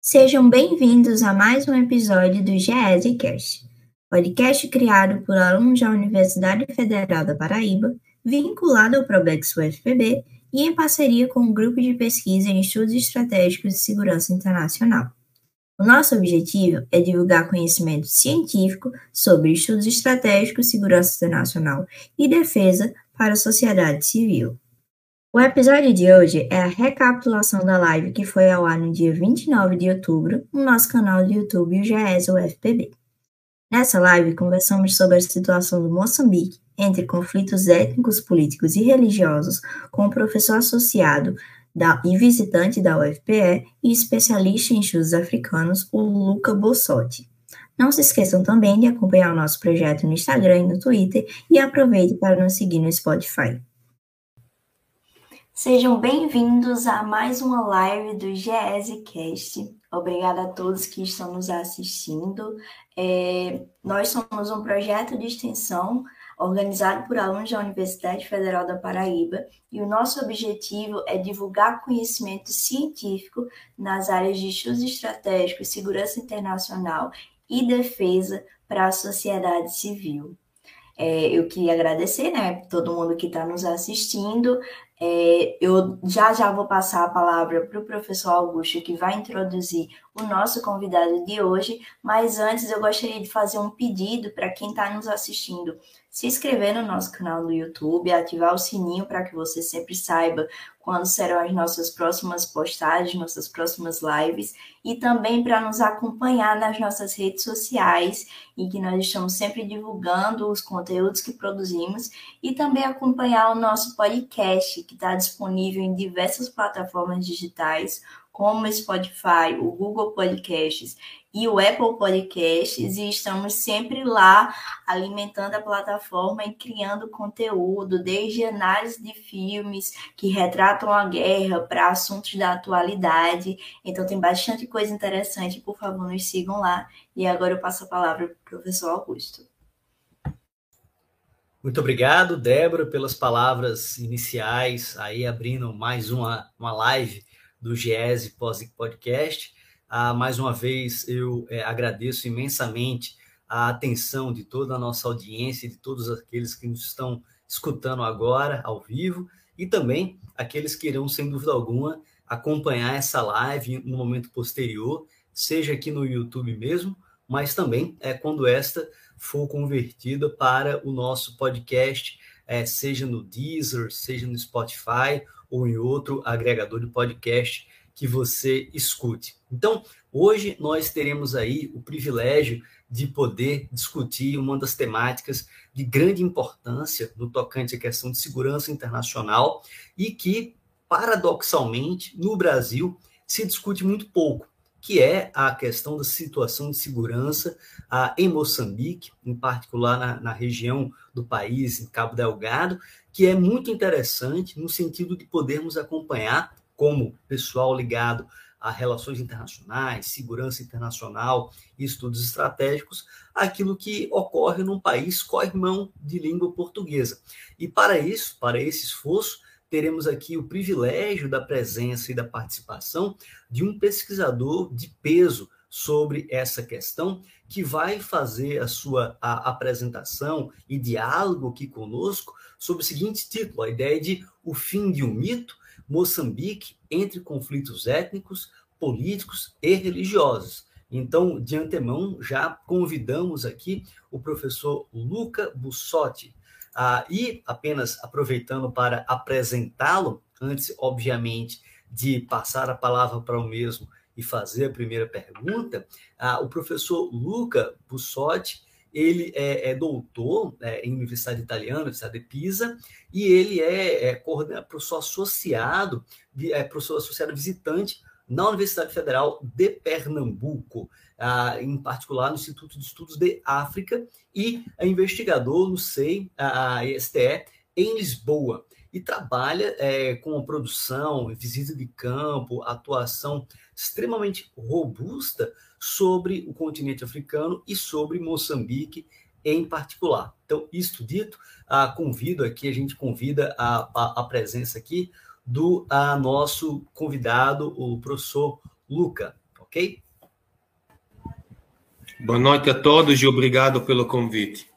Sejam bem-vindos a mais um episódio do GESCast, podcast criado por alunos da Universidade Federal da Paraíba, vinculado ao Probex UFPB e em parceria com o Grupo de Pesquisa em Estudos Estratégicos de Segurança Internacional. O nosso objetivo é divulgar conhecimento científico sobre estudos estratégicos, segurança internacional e defesa para a sociedade civil. O episódio de hoje é a recapitulação da live que foi ao ar no dia 29 de outubro no nosso canal do YouTube, o GES UFPB. Nessa live, conversamos sobre a situação do Moçambique entre conflitos étnicos, políticos e religiosos com o professor associado da, e visitante da UFPE e especialista em estudos africanos, o Luca Bossotti. Não se esqueçam também de acompanhar o nosso projeto no Instagram e no Twitter e aproveite para nos seguir no Spotify. Sejam bem-vindos a mais uma live do GESCast. Obrigada a todos que estão nos assistindo. É, nós somos um projeto de extensão organizado por alunos da Universidade Federal da Paraíba e o nosso objetivo é divulgar conhecimento científico nas áreas de estudos estratégicos, segurança internacional e defesa para a sociedade civil. É, eu queria agradecer, né, todo mundo que está nos assistindo. É, eu já já vou passar a palavra para o professor Augusto, que vai introduzir o nosso convidado de hoje, mas antes eu gostaria de fazer um pedido para quem está nos assistindo. Se inscrever no nosso canal no YouTube, ativar o sininho para que você sempre saiba quando serão as nossas próximas postagens, nossas próximas lives, e também para nos acompanhar nas nossas redes sociais, em que nós estamos sempre divulgando os conteúdos que produzimos, e também acompanhar o nosso podcast, que está disponível em diversas plataformas digitais, como o Spotify, o Google Podcasts e o Apple Podcasts, e estamos sempre lá alimentando a plataforma e criando conteúdo, desde análise de filmes que retratam a guerra para assuntos da atualidade. Então tem bastante coisa interessante, por favor, nos sigam lá. E agora eu passo a palavra para o professor Augusto. Muito obrigado, Débora, pelas palavras iniciais, aí abrindo mais uma, uma live do GESE Podcast. Ah, mais uma vez, eu é, agradeço imensamente a atenção de toda a nossa audiência, de todos aqueles que nos estão escutando agora, ao vivo, e também aqueles que irão, sem dúvida alguma, acompanhar essa live no momento posterior, seja aqui no YouTube mesmo, mas também é quando esta for convertida para o nosso podcast, é, seja no Deezer, seja no Spotify ou em outro agregador de podcast que você escute. Então, hoje nós teremos aí o privilégio de poder discutir uma das temáticas de grande importância no tocante à questão de segurança internacional e que, paradoxalmente, no Brasil se discute muito pouco, que é a questão da situação de segurança ah, em Moçambique, em particular na, na região do país, em Cabo Delgado, que é muito interessante no sentido de podermos acompanhar, como pessoal ligado a relações internacionais, segurança internacional e estudos estratégicos, aquilo que ocorre num país co-irmão de língua portuguesa. E para isso, para esse esforço, teremos aqui o privilégio da presença e da participação de um pesquisador de peso sobre essa questão, que vai fazer a sua a apresentação e diálogo aqui conosco sob o seguinte título: a ideia de o fim de um mito, Moçambique entre conflitos étnicos, políticos e religiosos. Então, de antemão, já convidamos aqui o professor Luca Bussotti. Ah, e apenas aproveitando para apresentá-lo, antes, obviamente, de passar a palavra para o mesmo e fazer a primeira pergunta, ah, o professor Luca Bussotti, ele é, é doutor é, em Universidade Italiana, Universidade de Pisa, e ele é, é professor associado, é professor associado visitante na Universidade Federal de Pernambuco, ah, em particular no Instituto de Estudos de África, e é investigador no SEI, a, ESTE, em Lisboa e trabalha é, com a produção, visita de campo, atuação extremamente robusta sobre o continente africano e sobre Moçambique em particular. Então, isto dito, ah, convido aqui, a gente convida a, a, a presença aqui do a nosso convidado, o professor Luca, ok? Boa noite a todos e obrigado pelo convite.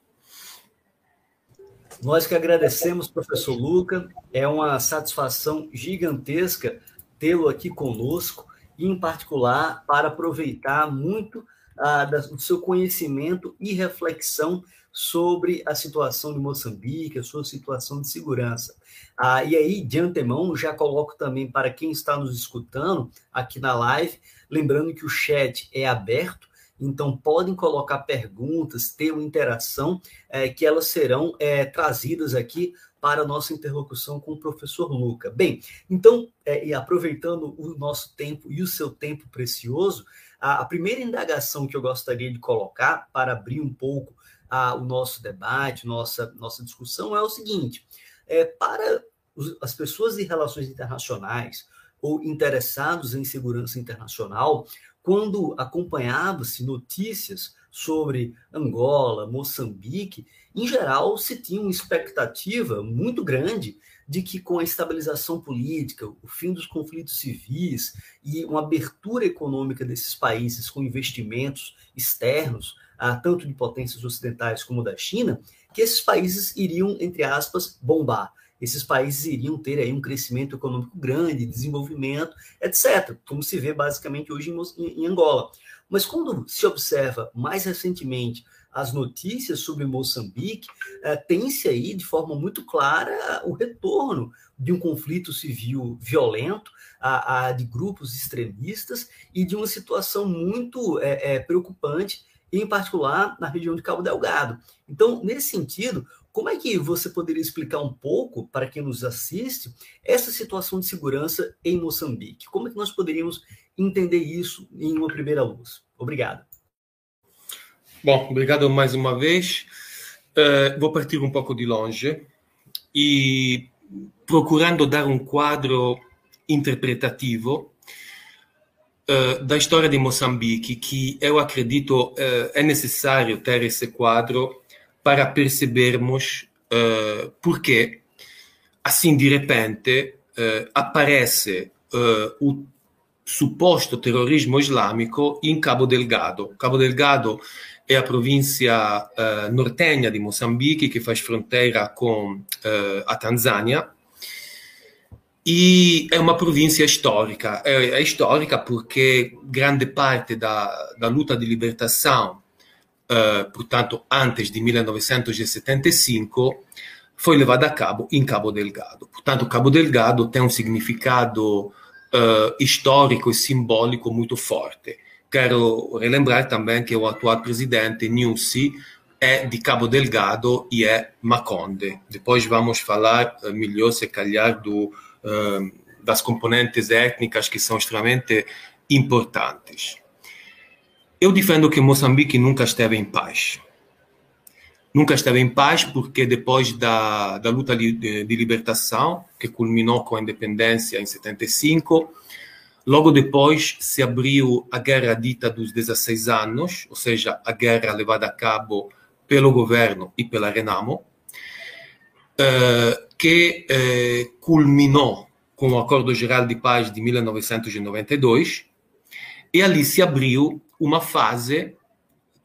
Nós que agradecemos, professor Luca, é uma satisfação gigantesca tê-lo aqui conosco, e em particular para aproveitar muito ah, do seu conhecimento e reflexão sobre a situação de Moçambique, a sua situação de segurança. Ah, e aí, de antemão, já coloco também para quem está nos escutando aqui na live, lembrando que o chat é aberto, então podem colocar perguntas, ter uma interação, é, que elas serão é, trazidas aqui para a nossa interlocução com o professor Luca. Bem, então, é, e aproveitando o nosso tempo e o seu tempo precioso, a, a primeira indagação que eu gostaria de colocar para abrir um pouco a, o nosso debate, nossa, nossa discussão, é o seguinte: é, para os, as pessoas de relações internacionais ou interessados em segurança internacional, quando acompanhava-se notícias sobre Angola, Moçambique, em geral se tinha uma expectativa muito grande de que com a estabilização política, o fim dos conflitos civis e uma abertura econômica desses países com investimentos externos, tanto de potências ocidentais como da China, que esses países iriam, entre aspas, bombar. Esses países iriam ter aí um crescimento econômico grande, desenvolvimento, etc., como se vê basicamente hoje em, em Angola. Mas quando se observa mais recentemente as notícias sobre Moçambique, é, tem-se aí de forma muito clara o retorno de um conflito civil violento, a, a de grupos extremistas e de uma situação muito é, é, preocupante, em particular na região de Cabo Delgado. Então, nesse sentido, como é que você poderia explicar um pouco, para quem nos assiste, essa situação de segurança em Moçambique? Como é que nós poderíamos entender isso em uma primeira luz? Obrigado. Bom, obrigado mais uma vez. Uh, vou partir um pouco de longe e procurando dar um quadro interpretativo uh, da história de Moçambique, que eu acredito uh, é necessário ter esse quadro para percebermos uh, porque, assim de repente, aparece o suposto terrorismo islamico in Cabo Delgado. Cabo Delgado é a província uh, nortenha de Moçambique, que faz fronteira com uh, a Tanzânia, e é uma província histórica. É, é histórica porque grande parte da, da luta de libertação, uh, portanto, antes de 1975, foi levada a cabo em Cabo Delgado. Portanto, Cabo Delgado tem um significado histórico e simbólico muito forte. Quero relembrar também que o atual presidente, Nussi, é de Cabo Delgado e é Maconde. Depois vamos falar uh, melhor, se calhar, do, das componentes étnicas que são extremamente importantes. Eu defendo que Moçambique nunca esteve em paz. Nunca esteve em paz porque depois da, da luta de, de libertação, que culminou com a independência em 75, Logo depois se abriu a guerra dita dos 16 anos, ou seja, a guerra levada a cabo pelo governo e pela Renamo, eh, que eh, culminou com o Acordo Geral de Paz de 1992, e ali se abriu uma fase,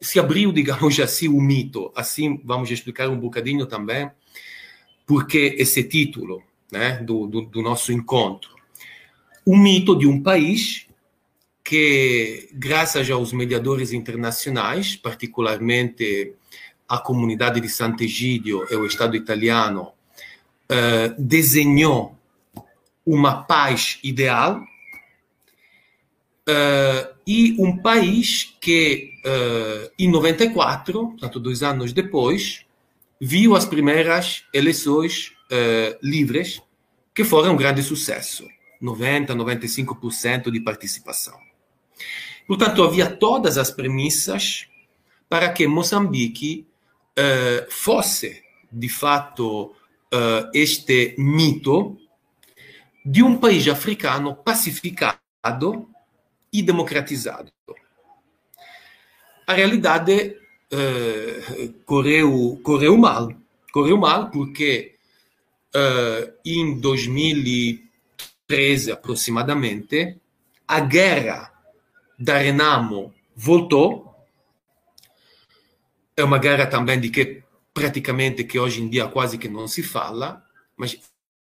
se abriu, digamos assim, o mito. Assim, vamos explicar um bocadinho também porque esse título né, do, do, do nosso encontro o mito de um país que, graças aos mediadores internacionais, particularmente a comunidade de Sant'Egidio e o Estado italiano, uh, desenhou uma paz ideal uh, e um país que, uh, em 94, portanto, dois anos depois, viu as primeiras eleições livres, que foram um grande sucesso. 90, 95% de participação. Portanto, havia todas as premissas para que Moçambique uh, fosse, de fato, uh, este mito de um país africano pacificado e democratizado. A realidade uh, correu, correu mal. Correu mal porque uh, em 2013 aproximadamente a guerra da Renamo voltou. É uma guerra também de que praticamente que hoje em dia quase que não se fala, mas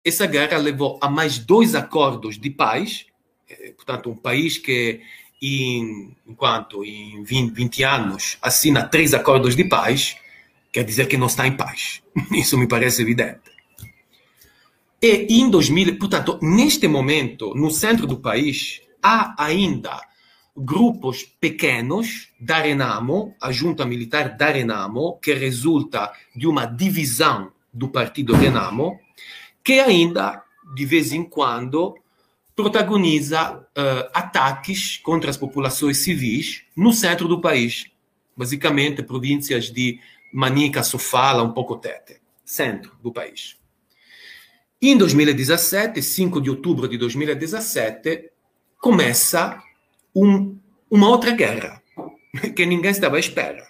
essa guerra levou a mais dois acordos de paz, portanto, um país que em, enquanto em 20, 20 anos assina três acordos de paz, quer dizer que não está em paz. Isso me parece evidente. E em 2000, portanto, neste momento, no centro do país, há ainda grupos pequenos da Renamo, a junta militar da Renamo, que resulta de uma divisão do partido Renamo, que ainda, de vez em quando, protagoniza uh, ataques contra as populações civis no centro do país, basicamente províncias de Manica, Sofala, um pouco Tete, centro do país. Em 2017, 5 de outubro de 2017, começa um, uma outra guerra que ninguém estava à espera,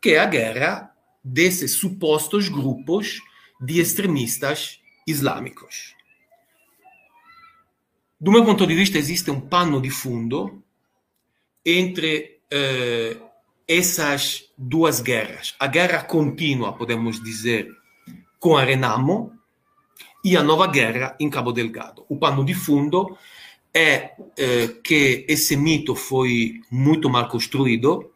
que é a guerra desses supostos grupos de extremistas islâmicos. Do meu ponto de vista, existe um pano de fundo entre eh, essas duas guerras. A guerra contínua, podemos dizer, com a Renamo e a nova guerra em Cabo Delgado. O pano de fundo é eh, que esse mito foi muito mal construído.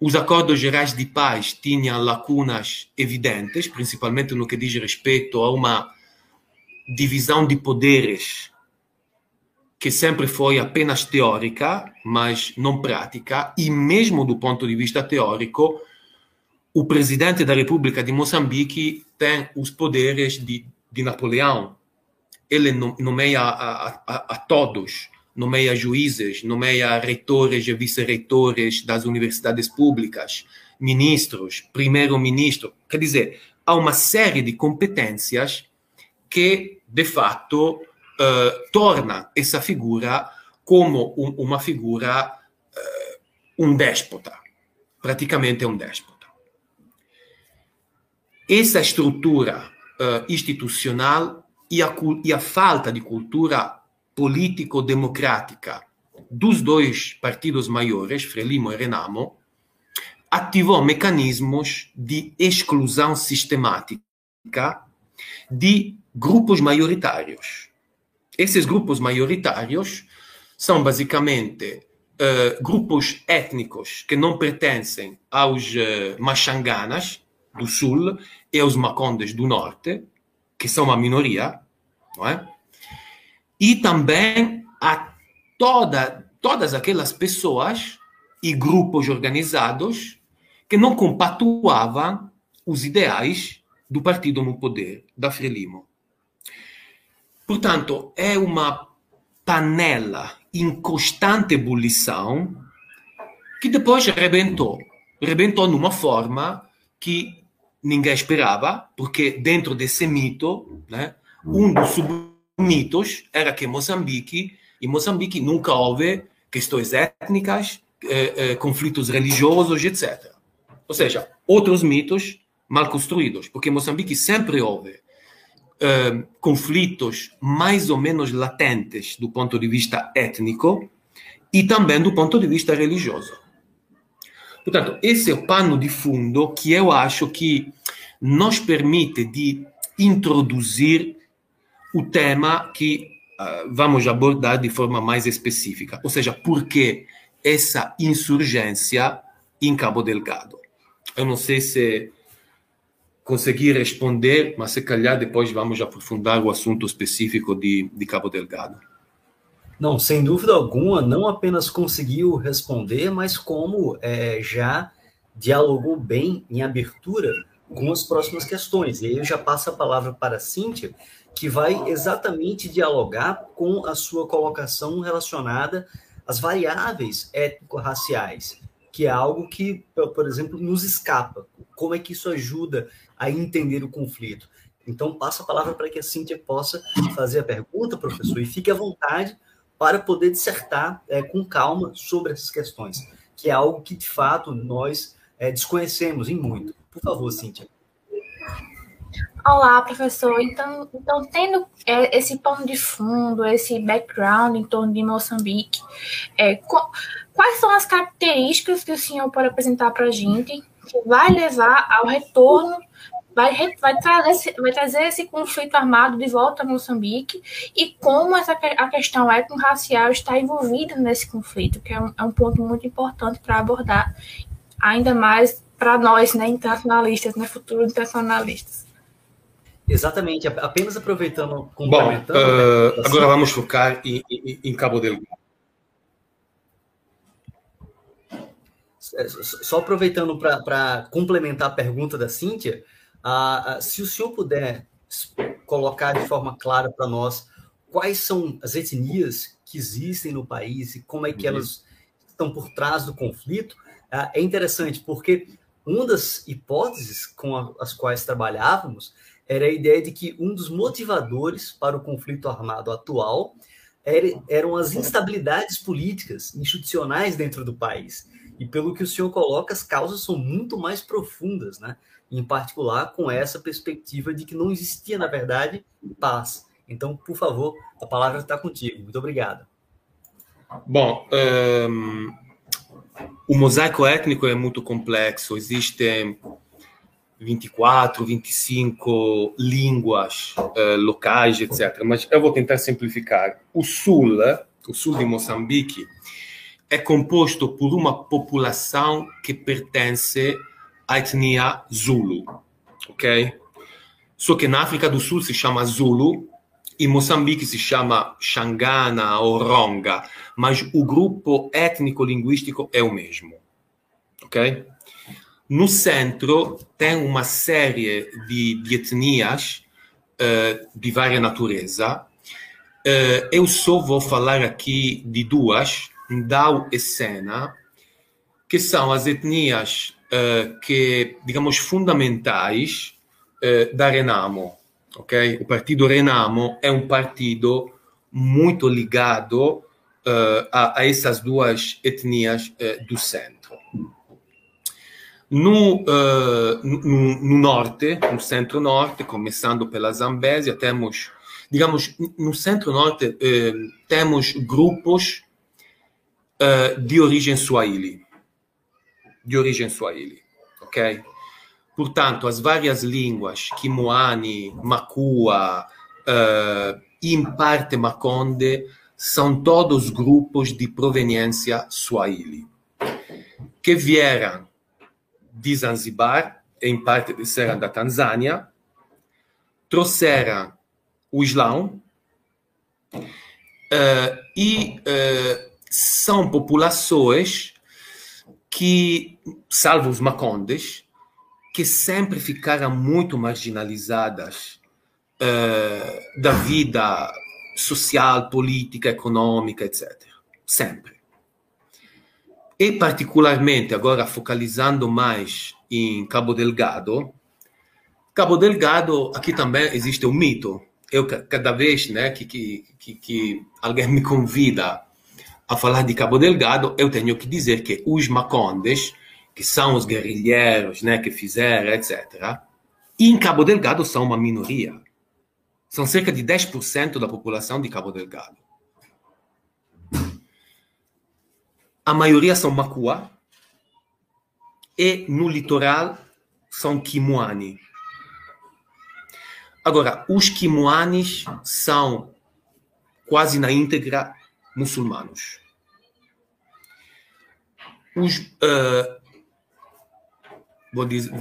Os acordos gerais de paz tinham lacunas evidentes, principalmente no que diz respeito a uma divisão de poderes que sempre foi apenas teórica, mas não prática, e mesmo do ponto de vista teórico, o presidente da República de Moçambique tem os poderes de, de Napoleão, ele nomeia a, a, a todos, nomeia juízes, nomeia reitores e vice-reitores das universidades públicas, ministros, primeiro-ministro. Quer dizer, há uma série de competências que, de fato, uh, torna essa figura como um, uma figura, uh, um déspota, praticamente um déspota. Essa estrutura uh, institucional e a, e a falta de cultura político-democrática dos dois partidos maiores, Frelimo e Renamo, ativou mecanismos de exclusão sistemática de grupos maioritários. Esses grupos maioritários são basicamente uh, grupos étnicos que não pertencem aos uh, Machanganas do sul e aos Macondes do norte, que são uma minoria, não é? E também a toda, todas aquelas pessoas e grupos organizados que não compactuavam os ideais do partido no poder, da Frelimo. Portanto, é uma panela em constante ebulição que depois rebentou. Rebentou numa forma que ninguém esperava, porque dentro desse mito, né, um dos submitos era que Moçambique, em Moçambique nunca houve questões étnicas, eh, eh, conflitos religiosos, etc. Ou seja, outros mitos mal construídos, porque em Moçambique sempre houve eh, conflitos mais ou menos latentes do ponto de vista étnico e também do ponto de vista religioso. Portanto, esse é o pano de fundo que eu acho que nos permite de introduzir o tema que uh, vamos abordar de forma mais específica, ou seja, por que essa insurgência em Cabo Delgado. Eu não sei se consegui responder, mas se calhar depois vamos aprofundar o assunto específico de, de Cabo Delgado. Não, sem dúvida alguma, não apenas conseguiu responder, mas como é, já dialogou bem em abertura com as próximas questões. E aí eu já passo a palavra para a Cíntia, que vai exatamente dialogar com a sua colocação relacionada às variáveis étnico-raciais, que é algo que, por exemplo, nos escapa. Como é que isso ajuda a entender o conflito? Então, passo a palavra para que a Cíntia possa fazer a pergunta, professor, e fique à vontade para poder dissertar é, com calma sobre essas questões, que é algo que, de fato, nós é, desconhecemos em muito. Por favor, Cíntia. Olá, professor. Então, então tendo é, esse pano de fundo, esse background em torno de Moçambique, é, quais são as características que o senhor pode apresentar para a gente que vai levar ao retorno, vai, vai, trazer, vai trazer esse conflito armado de volta a Moçambique e como essa, a questão étnico-racial está envolvida nesse conflito, que é um, é um ponto muito importante para abordar, ainda mais para nós, né, internacionalistas, né, futuros internacionalistas. Exatamente, apenas aproveitando, complementando. Bom, uh, né, agora vamos focar em, em, em Cabo Delgado. Só aproveitando para complementar a pergunta da Cíntia, uh, se o senhor puder colocar de forma clara para nós quais são as etnias que existem no país e como é que elas estão por trás do conflito, uh, é interessante, porque uma das hipóteses com a, as quais trabalhávamos era a ideia de que um dos motivadores para o conflito armado atual era, eram as instabilidades políticas, institucionais dentro do país. E pelo que o senhor coloca, as causas são muito mais profundas, né? Em particular com essa perspectiva de que não existia, na verdade, paz. Então, por favor, a palavra está contigo. Muito obrigado. Bom, um, o mosaico étnico é muito complexo. Existem 24, 25 línguas uh, locais, etc. Mas eu vou tentar simplificar. O sul, o sul de Moçambique, é composto por uma população que pertence à etnia Zulu, ok? Só que na África do Sul se chama Zulu, em Moçambique se chama Xangana ou Ronga, mas o grupo étnico-linguístico é o mesmo, ok? No centro tem uma série de, de etnias uh, de várias natureza. Uh, eu só vou falar aqui de duas, Ndau e Sena, que são as etnias uh, que, digamos, fundamentais da Renamo. Okay? O partido Renamo é um partido muito ligado a, a, essas duas etnias do centro. No, uh, no, no, norte, no centro-norte, começando pela Zambésia, temos, digamos, no centro-norte, uh, temos grupos uh, de origem swahili. De origem swahili, ok? Portanto, as várias línguas, Kimuani, Makua, em parte Makonde, são todos grupos de proveniência swahili, que vieram de Zanzibar, em parte de Serra da Tanzânia, trouxeram o Islão uh, e uh, são populações que, salvo os Macondes, que sempre ficaram muito marginalizadas uh, da vida social, política, econômica, etc. Sempre e particularmente agora focalizando mais em Cabo Delgado, Cabo Delgado, aqui também existe um mito. Eu, cada vez né, que, que, que alguém me convida a falar de Cabo Delgado, eu tenho que dizer que os Macondes, que são os guerrilheiros né, que fizeram, etc., em Cabo Delgado são uma minoria. São cerca de 10% da população de Cabo Delgado. a maioria são Makua e no litoral são Kimuani. Agora, os Kimuanis são quase na íntegra muçulmanos. Os, uh, vou, dizer,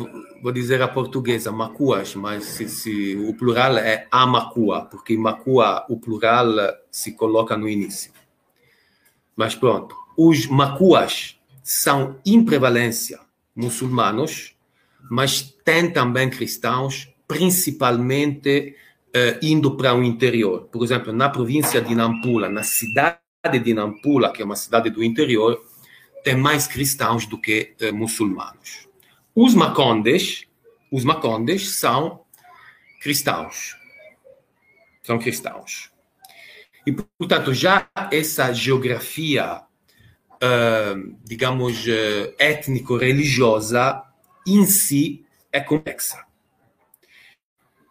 vou, dizer, a portuguesa, macuas, mas se, se, o plural é amacua, porque macua, o plural se coloca no início. Mas pronto. Os macuas são, em prevalência, muçulmanos, mas tem também cristãos, principalmente uh, indo para o interior. Por exemplo, na província de Nampula, na cidade de Nampula, que é uma cidade do interior, tem mais cristãos do que uh, muçulmanos. Os macondes, os macondes são cristãos. São cristãos. E, portanto, já essa geografia uh, digamos, uh, étnico-religiosa em si é complexa.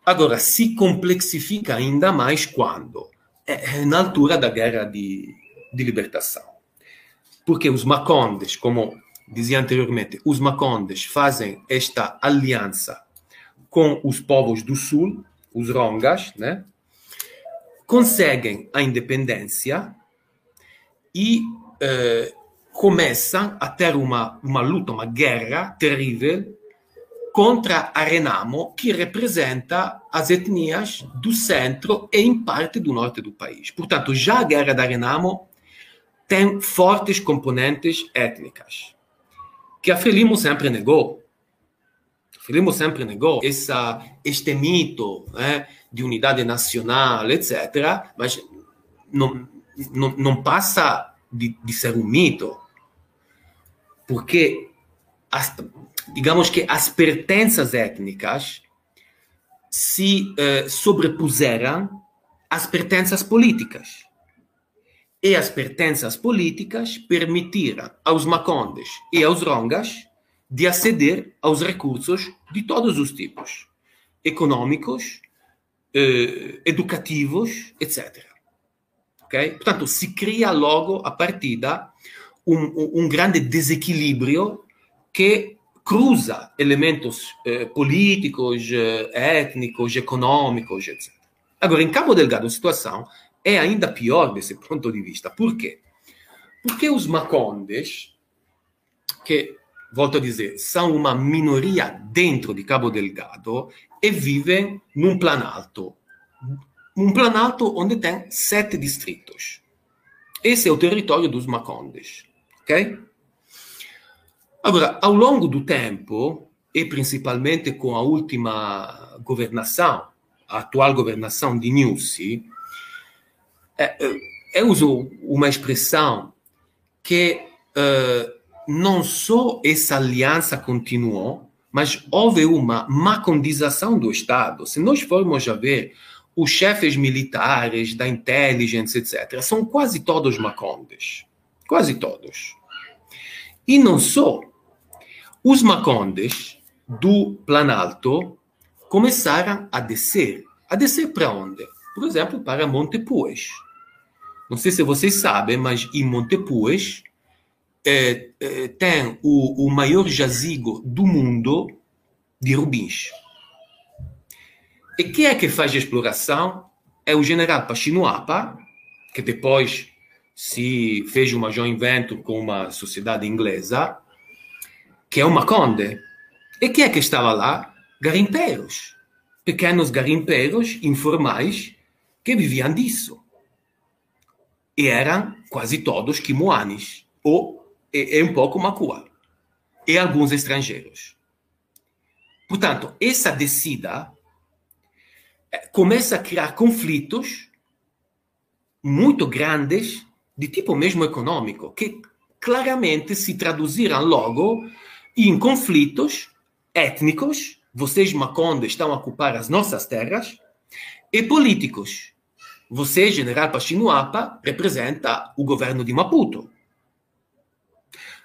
Agora, se complexifica ainda mais quando? É, na altura da guerra de, de libertação. Porque os Macondes, como dizia anteriormente, os Macondes fazem esta aliança com os povos do sul, os Rongas, né? conseguem a independência e eh, começam a ter uma, uma luta, uma guerra terrível contra a Renamo, que representa as etnias do centro e em parte do norte do país. Portanto, já a guerra da Renamo tem fortes componentes étnicas, que a Frelimo sempre negou. A Frelimo sempre negou essa, este mito né, de unidade nacional, etc., mas não, não, não passa de, de ser um mito, porque as, digamos que as pertenças étnicas se uh, sobrepuseram às pertenças políticas. E as pertenças políticas permitiram aos macondes e aos rongas de aceder aos recursos de todos os tipos, econômicos, uh, educativos, etc. Okay? Portanto, se cria logo a partida um, um grande desequilíbrio que cruza elementos eh, políticos, eh, étnicos, econômicos, etc. Agora, em Cabo Delgado, a situação é ainda pior desse ponto de vista. Por quê? Porque os macondes, que, volto a dizer, são uma minoria dentro de Cabo Delgado e vivem num planalto. Um planalto onde tem sete distritos. Esse é o território dos macondes. Ok? Agora, ao longo do tempo, e principalmente com a última governação, a atual governação de Nussi, eu uso uma expressão que uh, não só essa aliança continuou, mas houve uma macondização do Estado. Se nós formos a ver os chefes militares da intelligence, etc., são quase todos macondes. Quase todos. E não só. Os macondes do Planalto começaram a descer. A descer para onde? Por exemplo, para Montepuez. Não sei se vocês sabem, mas em Montepuez é, é, tem o, o maior jazigo do mundo de rubins. E quem é que faz a exploração? É o general Pachinuapa, que depois se fez uma joint venture com uma sociedade inglesa, que é uma conde. E quem é que estava lá? Garimpeiros. Pequenos garimpeiros informais que viviam disso. E eram quase todos quimoanes, ou e, e um pouco macua, e alguns estrangeiros. Portanto, essa descida eh, começa a criar conflitos muito grandes, de tipo mesmo econômico, que claramente se traduziram logo em conflitos étnicos, vocês Maconde estão a ocupar as nossas terras, e políticos. Você, general Pachinuapa, representa o governo de Maputo.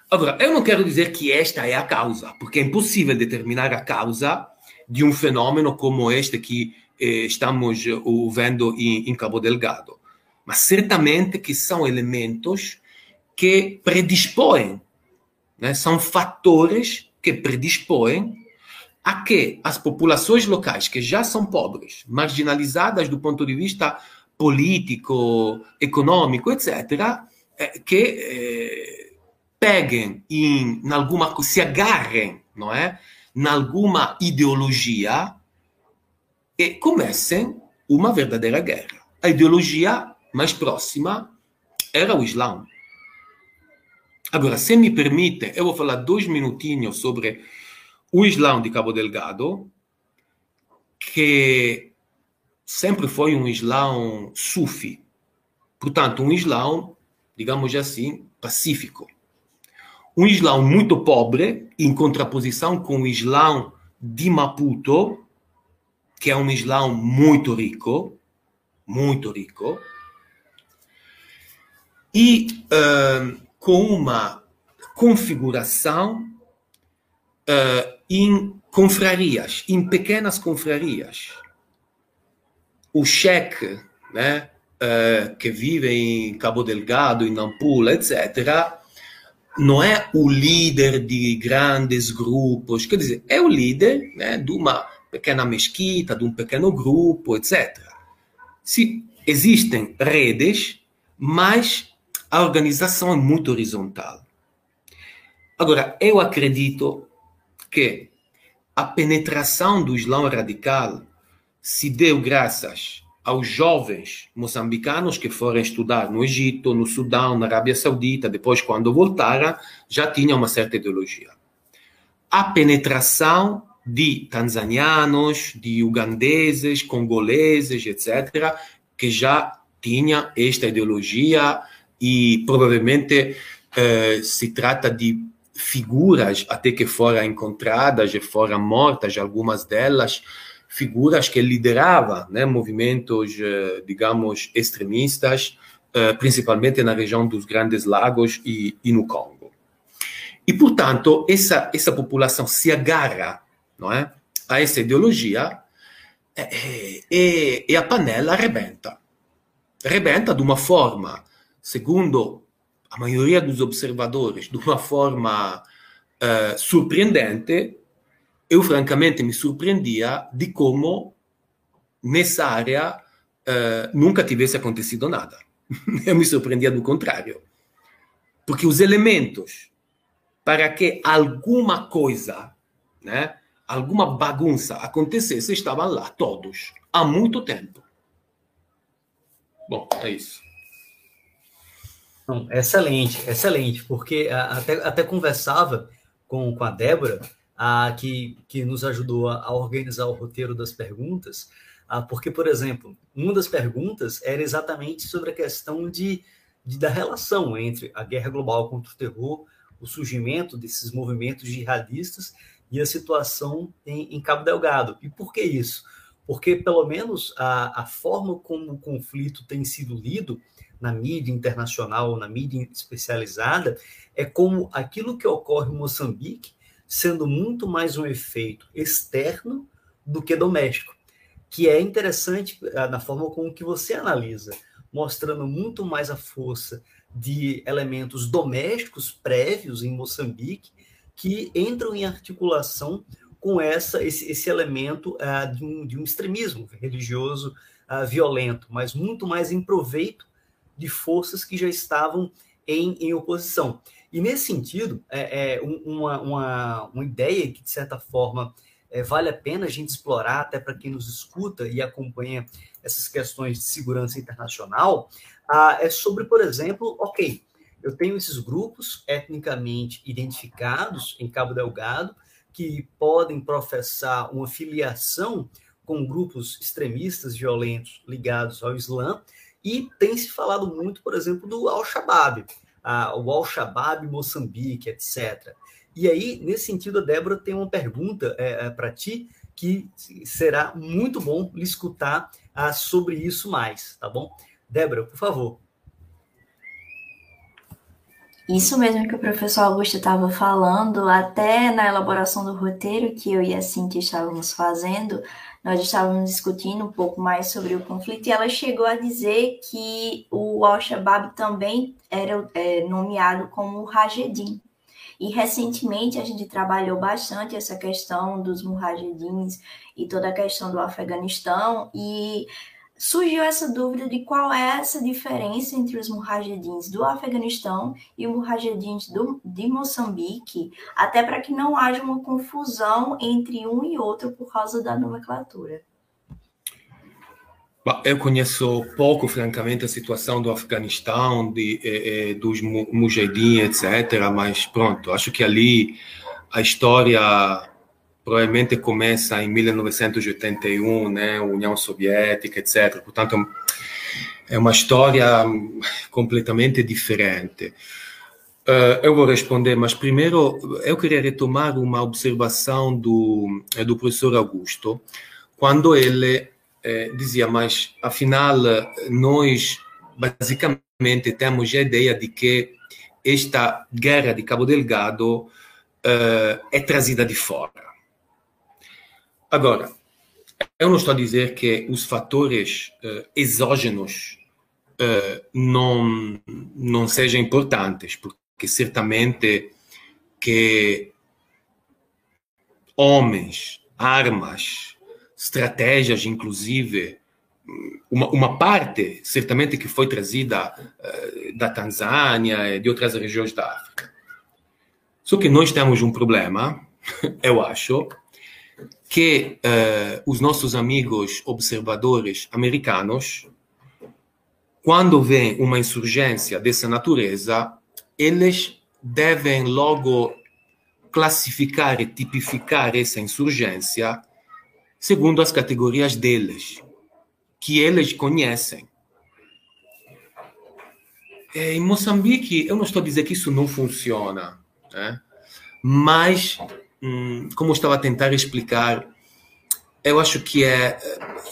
Agora, eu não quero dizer que esta é a causa, porque é impossível determinar a causa de um fenômeno como este que eh, estamos vendo em, em Cabo Delgado. Mas certamente que são elementos que predispõem né, são fatores que predispõem a que as populações locais, que já são pobres, marginalizadas do ponto de vista político, econômico, etc., é, que é, peguem em, em alguma se agarrem, não é, em alguma ideologia e comecem uma verdadeira guerra. A ideologia mais próxima era o Islã. Agora, se me permite, eu vou falar dois minutinhos sobre o Islão de Cabo Delgado, que sempre foi um Islão sufi. Portanto, um Islão, digamos assim, pacífico. Um Islão muito pobre, em contraposição com o Islão de Maputo, que é um Islão muito rico, muito rico. E uh, com uma configuração uh, em confrarias, em pequenas confrarias. O cheque, né, uh, que vive em Cabo Delgado, em Nampula, etc., não é o líder de grandes grupos, quer dizer, é o líder né, de uma pequena mesquita, de um pequeno grupo, etc. Se existem redes, mas a organização é muito horizontal. Agora, eu acredito que a penetração do Islã radical se deu graças aos jovens moçambicanos que foram estudar no Egito, no Sudão, na Arábia Saudita, depois, quando voltaram, já tinham uma certa ideologia. A penetração de tanzanianos, de ugandeses, congoleses, etc., que já tinha esta ideologia e provavelmente eh, se trata de figuras até que foram encontradas e foram mortas, algumas delas, figuras que lideravam né, movimentos, eh, digamos, extremistas, eh, principalmente na região dos Grandes Lagos e, e no Congo. E, portanto, essa, essa população se agarra não é, a essa ideologia e, e, e a panela arrebenta. Arrebenta de uma forma, segundo a maioria dos observadores, de uma forma uh, surpreendente, eu francamente me surpreendia de como nessa área uh, nunca tivesse acontecido nada. eu me surpreendia do contrário. Porque os elementos para que alguma coisa, né, alguma bagunça acontecesse estavam lá, todos, há muito tempo. Bom, é isso. Excelente, excelente, porque até, até conversava com, com a Débora que, que nos ajudou a, a organizar o roteiro das perguntas, porque, por exemplo, uma das perguntas era exatamente sobre a questão de, de, da relação entre a guerra global contra o terror, o surgimento desses movimentos jihadistas e a situação em, em Cabo Delgado. E por que isso? Porque, pelo menos, a, a forma como o conflito tem sido lido na mídia internacional, na mídia especializada, é como aquilo que ocorre em Moçambique sendo muito mais um efeito externo do que doméstico, que é interessante ah, na forma como que você analisa, mostrando muito mais a força de elementos domésticos prévios em Moçambique que entram em articulação com essa esse, esse elemento uh, de, um, de um extremismo religioso uh, violento, mas muito mais em proveito de forças que já estavam em, em oposição. E nesse sentido, é, é uma, uma, uma ideia que, de certa forma, é, vale a pena a gente explorar, até para quem nos escuta e acompanha essas questões de segurança internacional, ah, é sobre, por exemplo, ok, eu tenho esses grupos etnicamente identificados em Cabo Delgado que podem professar uma filiação com grupos extremistas violentos ligados ao Islã, e tem se falado muito, por exemplo, do Al-Shabaab, o Al-Shabaab Moçambique, etc. E aí, nesse sentido, a Débora tem uma pergunta é, é para ti que será muito bom lhe escutar ah, sobre isso mais, tá bom? Débora, por favor. Isso mesmo que o professor Augusto estava falando, até na elaboração do roteiro que eu e a Cintia estávamos fazendo, nós estávamos discutindo um pouco mais sobre o conflito e ela chegou a dizer que o Al-Shabaab também era é, nomeado como Rajedin. E recentemente a gente trabalhou bastante essa questão dos Mujahedins e toda a questão do Afeganistão e surgiu essa dúvida de qual é essa diferença entre os mujahedins do Afeganistão e os mujahedins do, de Moçambique, até para que não haja uma confusão entre um e outro por causa da nomenclatura. Eu conheço pouco, francamente, a situação do Afeganistão, de, eh, eh dos mujahedins, etc. Mas pronto, acho que ali a história provavelmente começa em 1981, né, União Soviética, etc. Portanto, é uma história completamente diferente. Uh, eu vou responder, mas primeiro eu queria retomar uma observação do, do professor Augusto, quando ele eh, dizia, mas afinal nós basicamente temos a ideia de que esta guerra de Cabo Delgado uh, é trazida de fora. Agora, eu não estou a dizer que os fatores uh, exógenos uh, não, não sejam importantes, porque certamente que homens, armas, estratégias, inclusive, uma, uma parte, certamente, que foi trazida uh, da Tanzânia e de outras regiões da África. Só que nós temos um problema, eu acho, que uh, os nossos amigos observadores americanos, quando vem uma insurgência dessa natureza, eles devem logo classificar e tipificar essa insurgência segundo as categorias deles, que eles conhecem. É, em Moçambique, eu não estou a dizer que isso não funciona, né? mas, hum, como eu estava a tentar explicar, eu acho que é,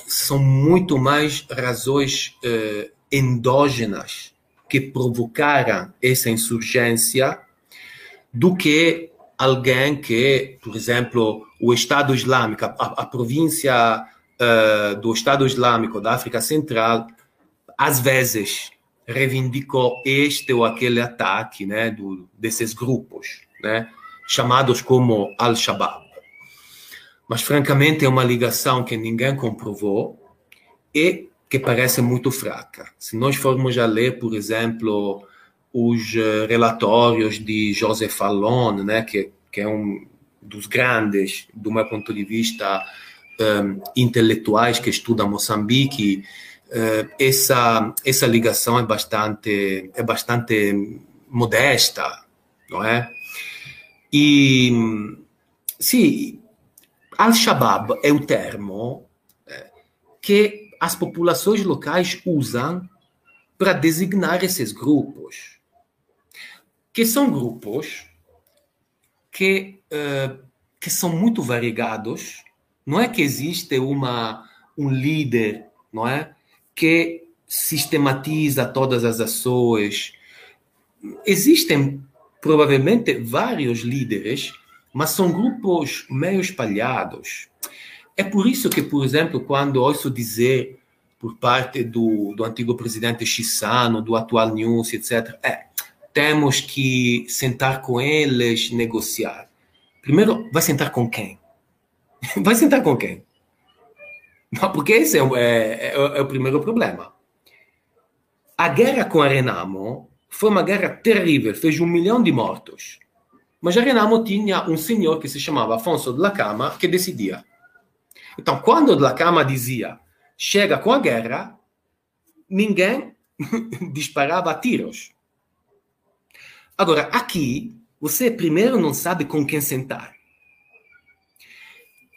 são muito mais razões eh, endógenas que provocaram essa insurgência do que alguém que, por exemplo, o Estado Islâmico, a, a província uh, do Estado Islâmico da África Central, às vezes reivindicou este ou aquele ataque né, do, desses grupos, né, chamados como Al-Shabaab. Mas, francamente, é uma ligação que ninguém comprovou e que parece muito fraca. Se nós formos a ler, por exemplo, os eh, relatórios de José Fallon, né, que, que é um dos grandes, do meu ponto de vista, um, ehm, intelectuais que estudam Moçambique, uh, essa essa ligação é bastante é bastante modesta, não é? E sim, Al-Shabaab é o termo eh, que as populações locais usam para designar esses grupos que são grupos que, uh, que são muito variegados. Não é que existe uma, um líder, não é? Que sistematiza todas as ações. Existem provavelmente vários líderes, mas são grupos meio espalhados. É por isso que, por exemplo, quando ouço dizer por parte do, do antigo presidente Chissano, do atual News, etc., é, temos que sentar com eles, negociar. Primeiro, vai sentar com quem? Vai sentar com quem? Não, porque esse é, é, é, é o primeiro problema. A guerra com a Renamo foi uma guerra terrível, fez um milhão de mortos. Mas a Renamo tinha um senhor que se chamava Afonso de la Cama que decidia. Então, quando de la Cama dizia chega com a guerra, ninguém disparava tiros. Agora, aqui, você primeiro não sabe com quem sentar.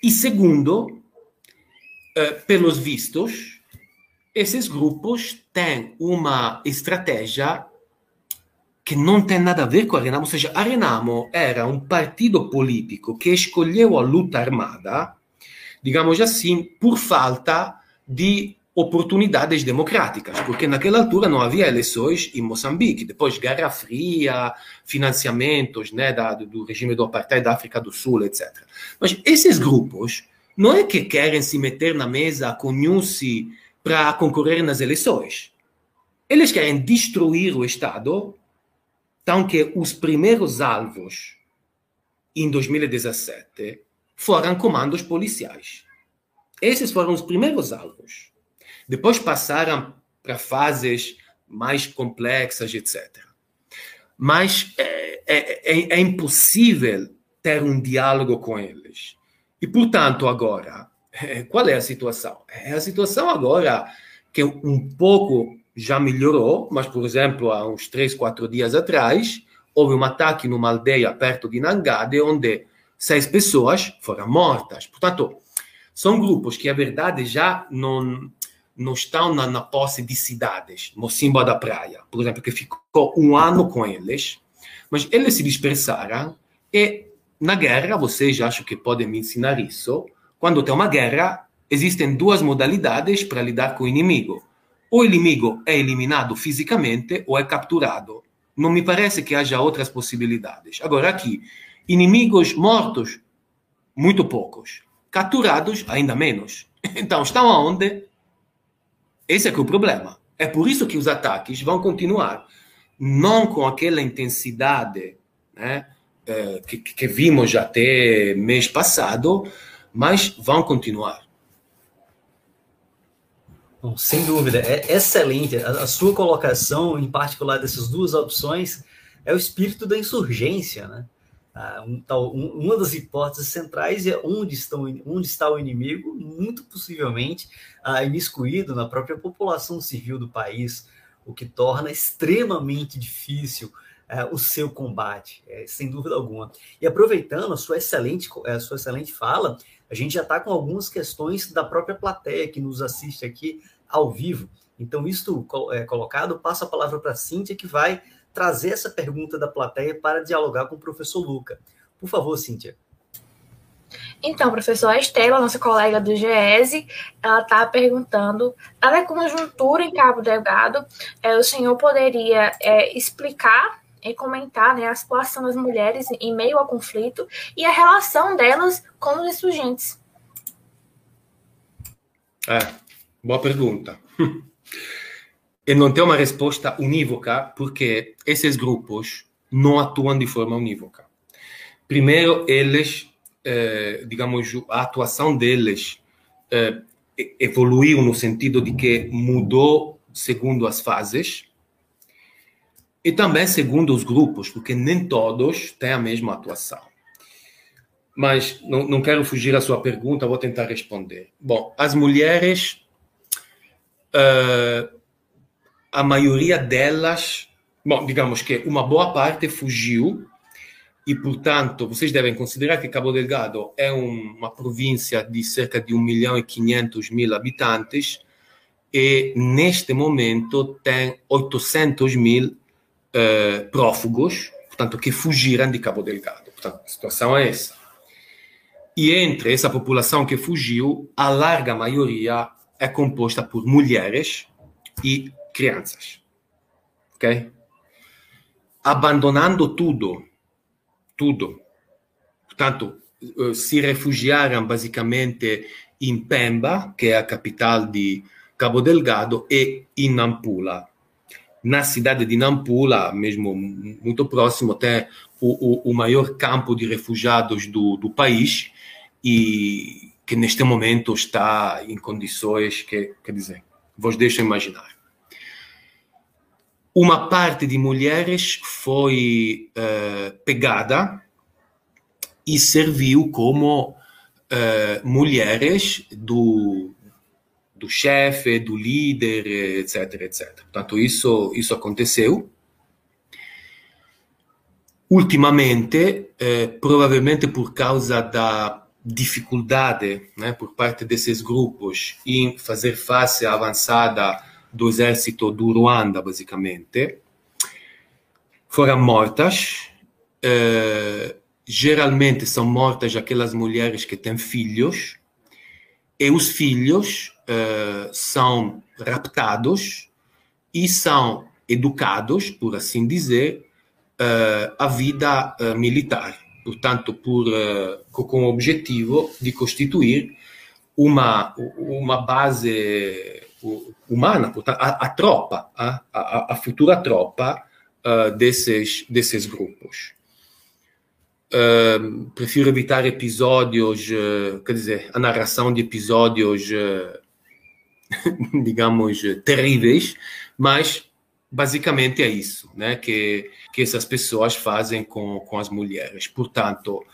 E segundo, uh, pelos vistos, esses grupos têm uma estratégia que não tem nada a ver com a Renamo, ou seja, Renamo era um partido político que escolheu a luta armada, digamos assim, por falta de oportunidades democráticas, porque naquela altura não havia eleições em Moçambique, depois Guerra Fria, financiamentos né, da, do regime do apartheid da África do Sul, etc. Mas esses grupos não é que querem se meter na mesa com Nussi para concorrer nas eleições. Eles querem destruir o Estado, tão que os primeiros alvos em 2017 foram comandos policiais. Esses foram os primeiros alvos. Depois passaram para fases mais complexas, etc. Mas é, é, é, é impossível ter um diálogo com eles. E, portanto, agora, qual é a situação? É a situação agora que um pouco já melhorou, mas, por exemplo, há uns três, quatro dias atrás, houve um ataque numa aldeia perto de Nangade, onde seis pessoas foram mortas. Portanto, são grupos que, a verdade, já não, não estão na, na posse de cidades, Mocimboa da Praia, por exemplo, que ficou um ano com eles, mas eles se dispersaram e na guerra, vocês acham que podem me ensinar isso, quando tem uma guerra, existem duas modalidades para lidar com o inimigo. O inimigo é eliminado fisicamente ou é capturado. Não me parece que haja outras possibilidades. Agora, aqui, inimigos mortos, muito poucos. Capturados, ainda menos. Então, estão aonde? Esse é que é o problema. É por isso que os ataques vão continuar. Não com aquela intensidade né, eh, que, que vimos até mês passado, mas vão continuar. Bom, sem dúvida, é excelente. A, a, sua colocação, em particular dessas duas opções, é o espírito da insurgência, né? Ah, um, tal, um, uma das hipóteses centrais é onde, estão, onde está o inimigo, muito possivelmente ah, imiscuído na própria população civil do país, o que torna extremamente difícil ah, o seu combate, é, sem dúvida alguma. E aproveitando a sua excelente, a sua excelente fala, a gente já está com algumas questões da própria plateia que nos assiste aqui ao vivo. Então, isto é, colocado, passo a palavra para a Cíntia, que vai trazer essa pergunta da plateia para dialogar com o professor Luca. Por favor, Cíntia. Então, professor, a Estela, nossa colega do GESE, ela está perguntando, dada a conjuntura em Cabo Delgado, é, o senhor poderia é, explicar e comentar né, a situação das mulheres em meio ao conflito e a relação delas com os insurgentes? É, boa pergunta. e não tem uma resposta unívoca, porque esses grupos não atuam de forma unívoca. Primeiro, eles, eh, digamos, a atuação deles eh, evoluiu no sentido de que mudou segundo as fases, e também segundo os grupos, porque nem todos têm a mesma atuação. Mas não, não quero fugir à sua pergunta, vou tentar responder. Bom, as mulheres, uh, a maioria delas, bom, digamos que uma boa parte fugiu e, portanto, vocês devem considerar que Cabo Delgado é um, uma província de cerca de 1 milhão e 500 mil habitantes e, neste momento, tem 800 mil uh, prófugos, portanto, que fugiram de Cabo Delgado. Portanto, a situação é essa. E entre essa população que fugiu, a larga maioria é composta por mulheres e crianças. Ok? Abandonando tudo, tudo. Portanto, eh, se refugiaram basicamente em Pemba, que é a capital de Cabo Delgado, e em Nampula na cidade de Nampula, mesmo muito próximo, tem o, o, o maior campo de refugiados do, do país e que neste momento está em condições que, quer dizer, vos deixo imaginar. Uma parte de mulheres foi uh, pegada e serviu como uh, mulheres do, do chefe, do líder, etc, etc. Portanto, isso, isso aconteceu. Ultimamente, eh, provavelmente por causa da dificuldade né, por parte desses grupos em fazer face à avançada do exército do Ruanda, basicamente, foram mortas. Eh, geralmente são mortas aquelas mulheres que têm filhos, e os filhos uh, são raptados e são educados, por assim dizer, uh, à vida uh, militar. Portanto, por, com o objetivo de constituir uma, uma base humana, portanto, a, a tropa, a, a, a, futura tropa desses, desses grupos. Uh, prefiro evitar episódios, uh, quer dizer, a narração de episódios, uh, digamos, terríveis, mas basicamente é isso, né, que, que essas pessoas fazem com, com as mulheres. Portanto,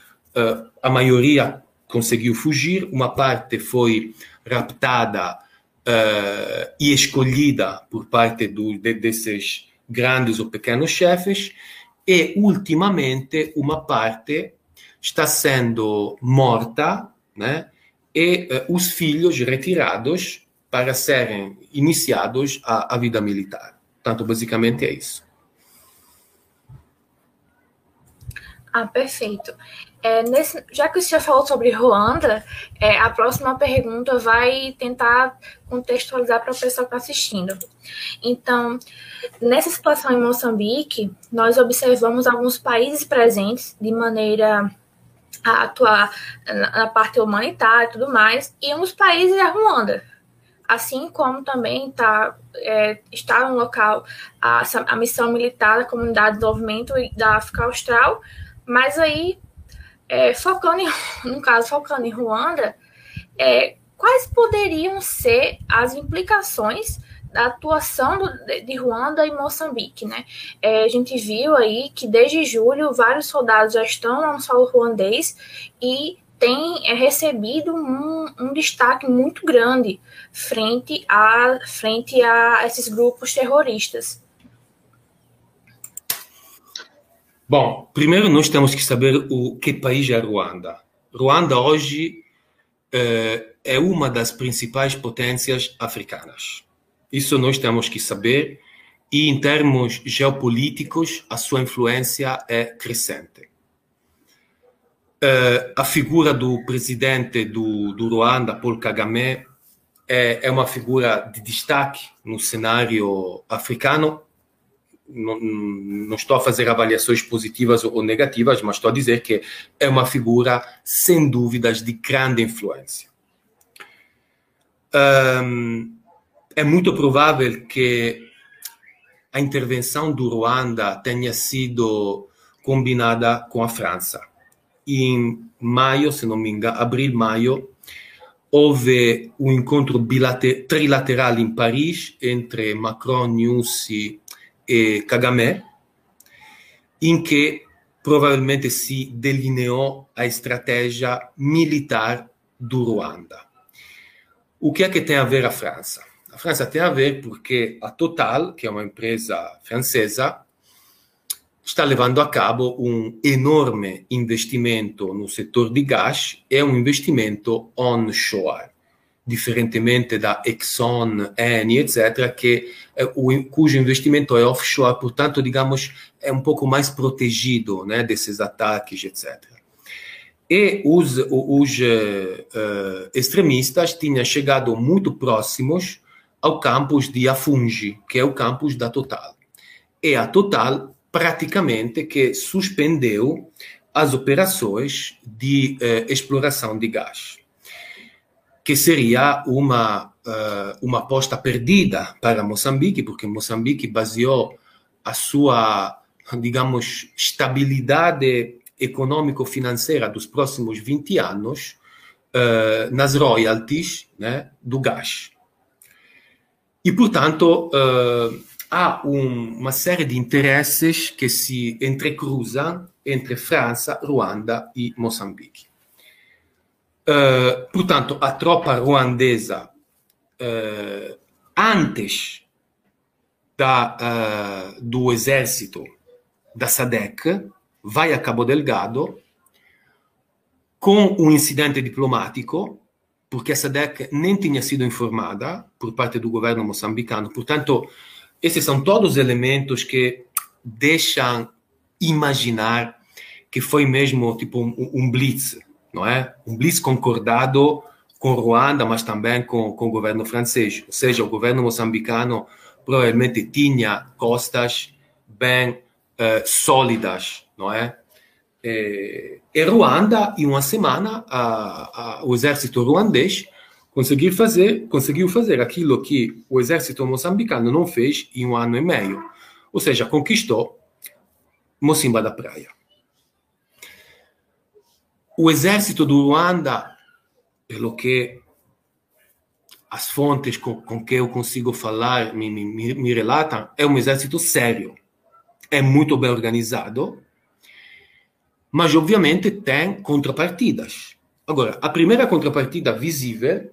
a maioria conseguiu fugir, uma parte foi raptada e escolhida por parte do, de, desses grandes ou pequenos chefes, e ultimamente uma parte está sendo morta né, e uh, os filhos retirados para serem iniciados à, à vida militar. Portanto, basicamente é isso. Ah, perfeito. É, nesse, já que senhor falou sobre Ruanda, é, a próxima pergunta vai tentar contextualizar para o pessoal que está assistindo. Então, nessa situação em Moçambique, nós observamos alguns países presentes de maneira a atuar na, na parte humanitária e tudo mais, e um dos países é a Ruanda. Assim como também tá, é, está no local a, a missão militar da Comunidade de Desenvolvimento da África Austral, mas aí, é, focando em, no caso, focando em Ruanda, é, quais poderiam ser as implicações da atuação do, de Ruanda e Moçambique, né? É, a gente viu aí que desde julho vários soldados já estão no solo ruandês e tem é, recebido um, um, destaque muito grande frente a, frente a esses grupos terroristas. Bom, primeiro nós temos que saber o que país é Ruanda. Ruanda hoje é, é uma das principais potências africanas. Isso nós temos que saber e em termos geopolíticos a sua influência é crescente. Uh, a figura do presidente do, do Ruanda, Paul Kagame, é, é, uma figura de destaque no cenário africano não, não, estou a fazer avaliações positivas ou negativas, mas estou a dizer que é uma figura, sem dúvidas, de grande influência. Um, é muito provável que a intervenção do Ruanda tenha sido combinada com a França. Em maio, se não me engano, abril, maio, houve um encontro trilateral em Paris entre Macron, Nussi e Kagame, em que provavelmente se delineou a estratégia militar do Ruanda. O que é que tem a ver a França? A França tem a ver porque a Total, que é uma empresa francesa, está levando a cabo um enorme investimento no setor de gás, é um investimento onshore diferentemente da Exxon, Eni, etc., que, eh, cujo investimento é offshore, portanto, digamos, é um pouco mais protegido né, desses ataques, etc. E os, os uh, extremistas tinham chegado muito próximos ao campus de Afungi, que é o campus da Total. E a Total praticamente que suspendeu as operações de uh, exploração de gás que seria uma, uh, uma aposta perdida para Moçambique, porque Moçambique baseou a sua, digamos, estabilidade econômico-financeira dos próximos 20 anos uh, nas royalties né, do gás. E, portanto, uh, há um, uma série de interesses que se entrecruzam entre França, Ruanda e Moçambique. Uh, portanto, a tropa ruandesa, uh, antes da, uh, do exército da SADEC, vai a Cabo Delgado com um incidente diplomático, porque a SADEC nem tinha sido informada por parte do governo moçambicano. Portanto, esses são todos elementos que deixam imaginar que foi mesmo tipo um, um blitz, não é? Um blitz concordado com Ruanda, mas também com, com o governo francês. Ou seja, o governo moçambicano provavelmente tinha costas bem uh, sólidas, não é? E, e Ruanda, em uma semana, a, a, o exército ruandês conseguiu fazer, conseguiu fazer aquilo que o exército moçambicano não fez em um ano e meio. Ou seja, conquistou Mocimba da Praia. O exército do Ruanda, pelo que as fontes com, com que eu consigo falar me, me, me relatam, é um exército sério. É muito bem organizado, mas obviamente tem contrapartidas. Agora, a primeira contrapartida visível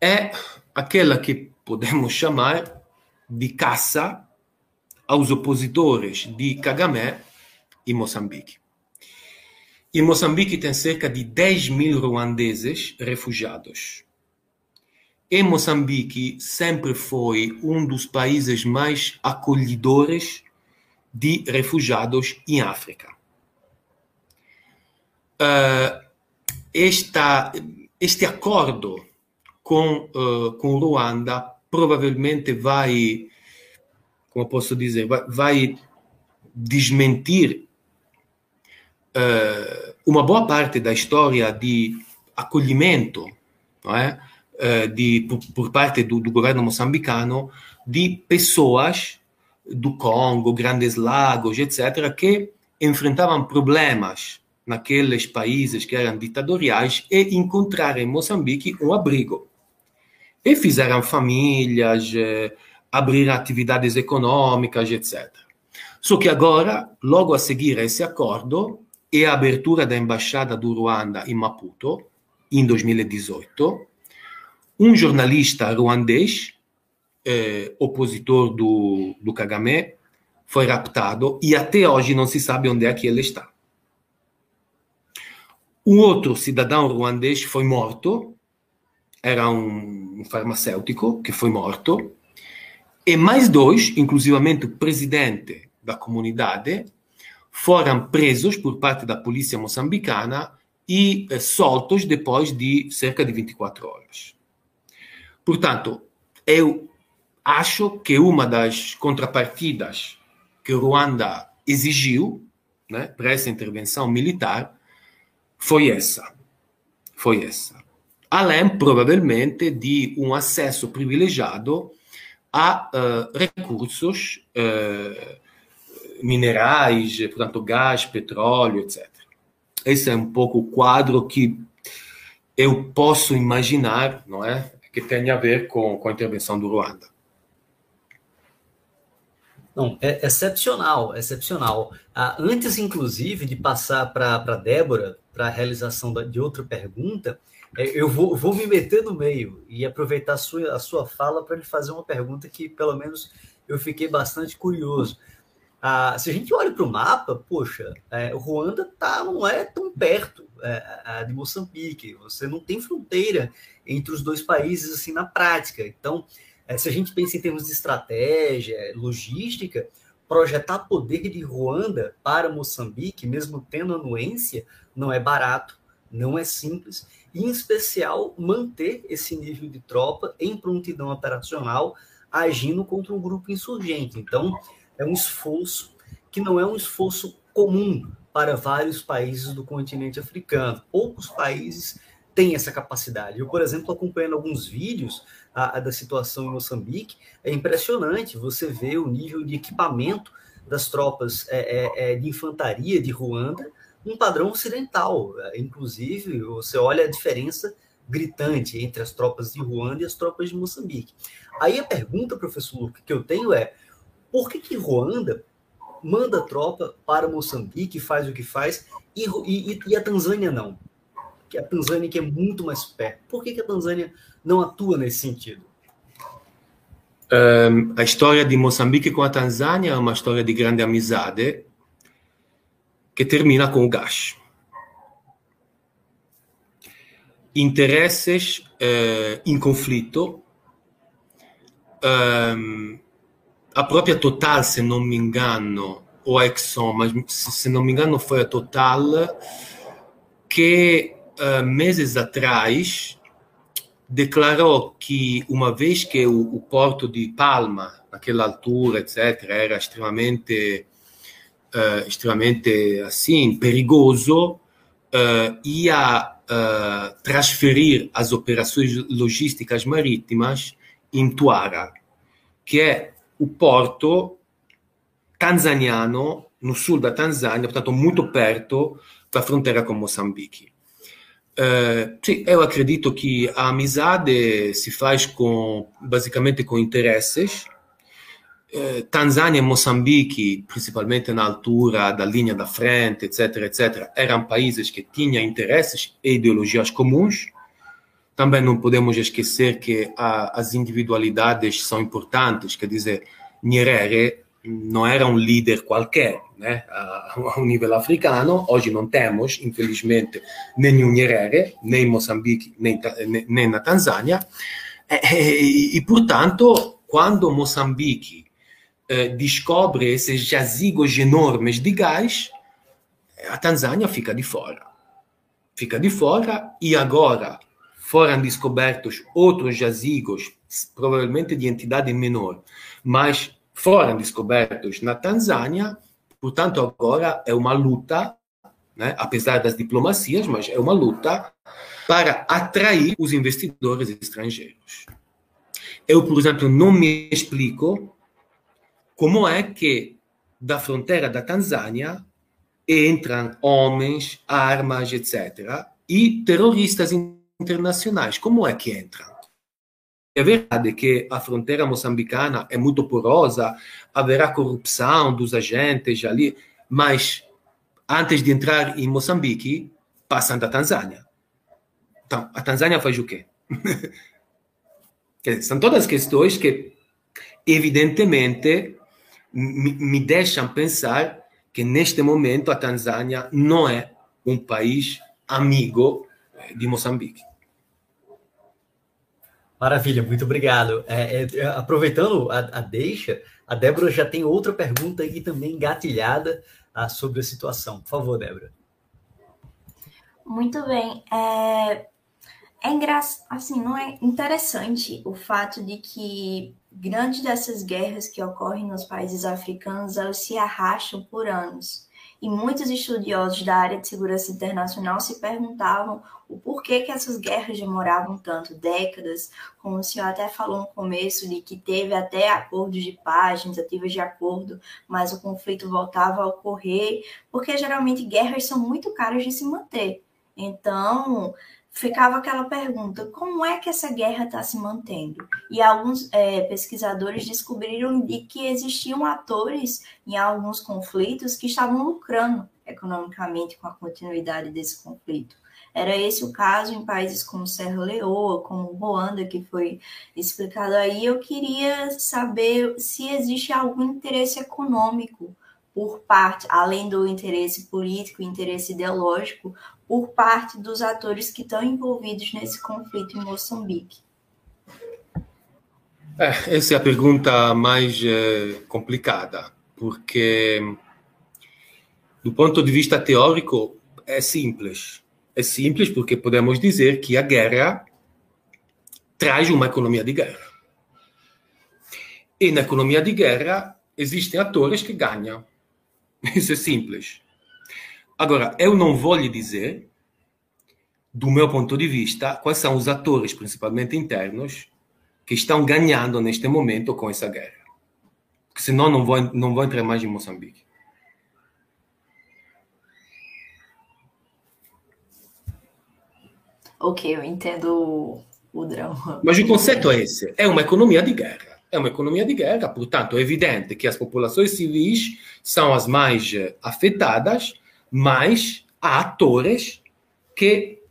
é aquela que podemos chamar de caça aos opositores de Kagame em Moçambique. Em Moçambique tem cerca de 10 mil ruandeses refugiados. E Moçambique sempre foi um dos países mais acolhedores de refugiados em África. uh, esta, este acordo com, uh, com Ruanda provavelmente vai, como posso dizer, vai, vai desmentir uh, uma boa parte da história de acolhimento não é? Uh, de, por, por parte do, do, governo moçambicano de pessoas do Congo, Grandes Lagos, etc., que enfrentavam problemas naqueles países que eram ditatoriais e encontraram em Moçambique um abrigo. E fizeram famílias, eh, abriram atividades econômicas, etc. Só que agora, logo a seguir a esse acordo, e a abertura da embaixada do Ruanda em Maputo, em 2018, um jornalista ruandês, eh, opositor do, do Kagame, foi raptado e até hoje não se sabe onde é que ele está. Um outro cidadão ruandês foi morto, era um, farmacêutico que foi morto, e mais dois, inclusivamente o presidente da comunidade, foram presos por parte da polícia moçambicana e eh, soltos depois de cerca de 24 horas. Portanto, eu acho que uma das contrapartidas que o Ruanda exigiu né, para essa intervenção militar foi essa. Foi essa. Além, provavelmente, de um acesso privilegiado a uh, recursos uh, minerais, portanto, gás, petróleo, etc. Esse é um pouco o quadro que eu posso imaginar, não é? Que tem a ver com, com a intervenção do Ruanda. Não, é excepcional, excepcional. Ah, antes, inclusive, de passar para a Débora, para a realização de outra pergunta, é, eu vou, vou me meter no meio e aproveitar a sua, a sua fala para lhe fazer uma pergunta que, pelo menos, eu fiquei bastante curioso. Ah, se a gente olha para o mapa, poxa, é, Ruanda tá, não é tão perto é, de Moçambique. Você não tem fronteira entre os dois países assim na prática. Então, é, se a gente pensa em termos de estratégia, logística, projetar poder de Ruanda para Moçambique, mesmo tendo anuência, não é barato, não é simples, e em especial manter esse nível de tropa em prontidão operacional agindo contra um grupo insurgente. Então, é um esforço que não é um esforço comum para vários países do continente africano. Poucos países têm essa capacidade. Eu, por exemplo, acompanhando alguns vídeos a, a da situação em Moçambique, é impressionante você ver o nível de equipamento das tropas é, é, é de infantaria de Ruanda, um padrão ocidental. Inclusive, você olha a diferença gritante entre as tropas de Ruanda e as tropas de Moçambique. Aí a pergunta, professor Luca, que eu tenho é por que, que Ruanda manda tropa para Moçambique, faz o que faz, e, e, e a Tanzânia não? Que a Tanzânia que é muito mais perto. Por que, que a Tanzânia não atua nesse sentido? Um, a história de Moçambique com a Tanzânia é uma história de grande amizade que termina com o gás. Interesses uh, em conflito. Um, a própria Total, se não me engano, ou a Exxon, mas se não me engano foi a Total, que uh, meses atrás declarou que uma vez que o, o, porto de Palma, naquela altura, etc., era extremamente, uh, extremamente assim, perigoso, uh, ia transferir as operações logísticas marítimas em Tuara, que é o porto tanzaniano no sul da Tanzânia, portanto muito perto da fronteira com Moçambique. Eu acredito que a amizade se faz com basicamente com interesses. Uh, Tanzânia e Moçambique, principalmente na altura da linha da frente, etc., etc., eram países que tinham interesses e ideologias comuns. Também não podemos esquecer que a, as individualidades são importantes, quer dizer, Nyerere não era um líder qualquer, né? a, um nível africano. Hoje não temos, infelizmente, nenhum Nyerere, nem em Moçambique, nem, nem na Tanzânia. E, e, e, portanto, quando Moçambique eh, descobre esses jazigos enormes de gás, a Tanzânia fica de fora. fica de fora e agora foram descobertos outros jazigos, provavelmente de entidade menor, mas foram descobertos na Tanzânia, portanto agora é uma luta, né, apesar das diplomacias, mas é uma luta para atrair os investidores estrangeiros. Eu, por exemplo, não me explico como é que da fronteira da Tanzânia entram homens, armas, etc., e terroristas internacionais. Como é que entram? É verdade que a fronteira moçambicana é muito porosa, haverá corrupção dos agentes ali, mas antes de entrar em Moçambique, passam da Tanzânia. Então, a Tanzânia faz o quê? são todas questões que, evidentemente, me, me deixam pensar que neste momento a Tanzânia não é um país amigo eh, de Moçambique. Maravilha, muito obrigado. É, é, aproveitando a, a, deixa, a Débora já tem outra pergunta aqui também engatilhada ah, sobre a situação. Por favor, Débora. Muito bem. É, é engraçado, assim, não é interessante o fato de que grandes dessas guerras que ocorrem nos países africanos, elas se arrastam por anos. E muitos estudiosos da área de segurança internacional se perguntavam o porquê que essas guerras demoravam tanto, décadas, como o senhor até falou no começo, de que teve até acordos de paz, tentativas de acordo, mas o conflito voltava a ocorrer, porque geralmente guerras são muito caras de se manter. Então, ficava aquela pergunta: como é que essa guerra está se mantendo? E alguns é, pesquisadores descobriram de que existiam atores em alguns conflitos que estavam lucrando economicamente com a continuidade desse conflito. Era esse o caso em países como Serra Leoa, como Ruanda, que foi explicado aí. Eu queria saber se existe algum interesse econômico por parte, além do interesse político interesse ideológico, por parte dos atores que estão envolvidos nesse conflito em Moçambique? É, essa é a pergunta mais é, complicada, porque do ponto de vista teórico é simples. É simples porque podemos dizer que a guerra traz uma economia de guerra. E na economia de guerra existem atores que ganham. Isso é simples. Agora, eu não vou lhe dizer, do meu ponto de vista, quais são os atores, principalmente internos, que estão ganhando neste momento com essa guerra. Porque senão não vou, não vou entrar mais em Moçambique. Ok, eu entendo o drama. Mas o conceito é esse: é uma economia de guerra. É uma economia de guerra, portanto, é evidente que as populações civis são as mais eh, afetadas mas há atores que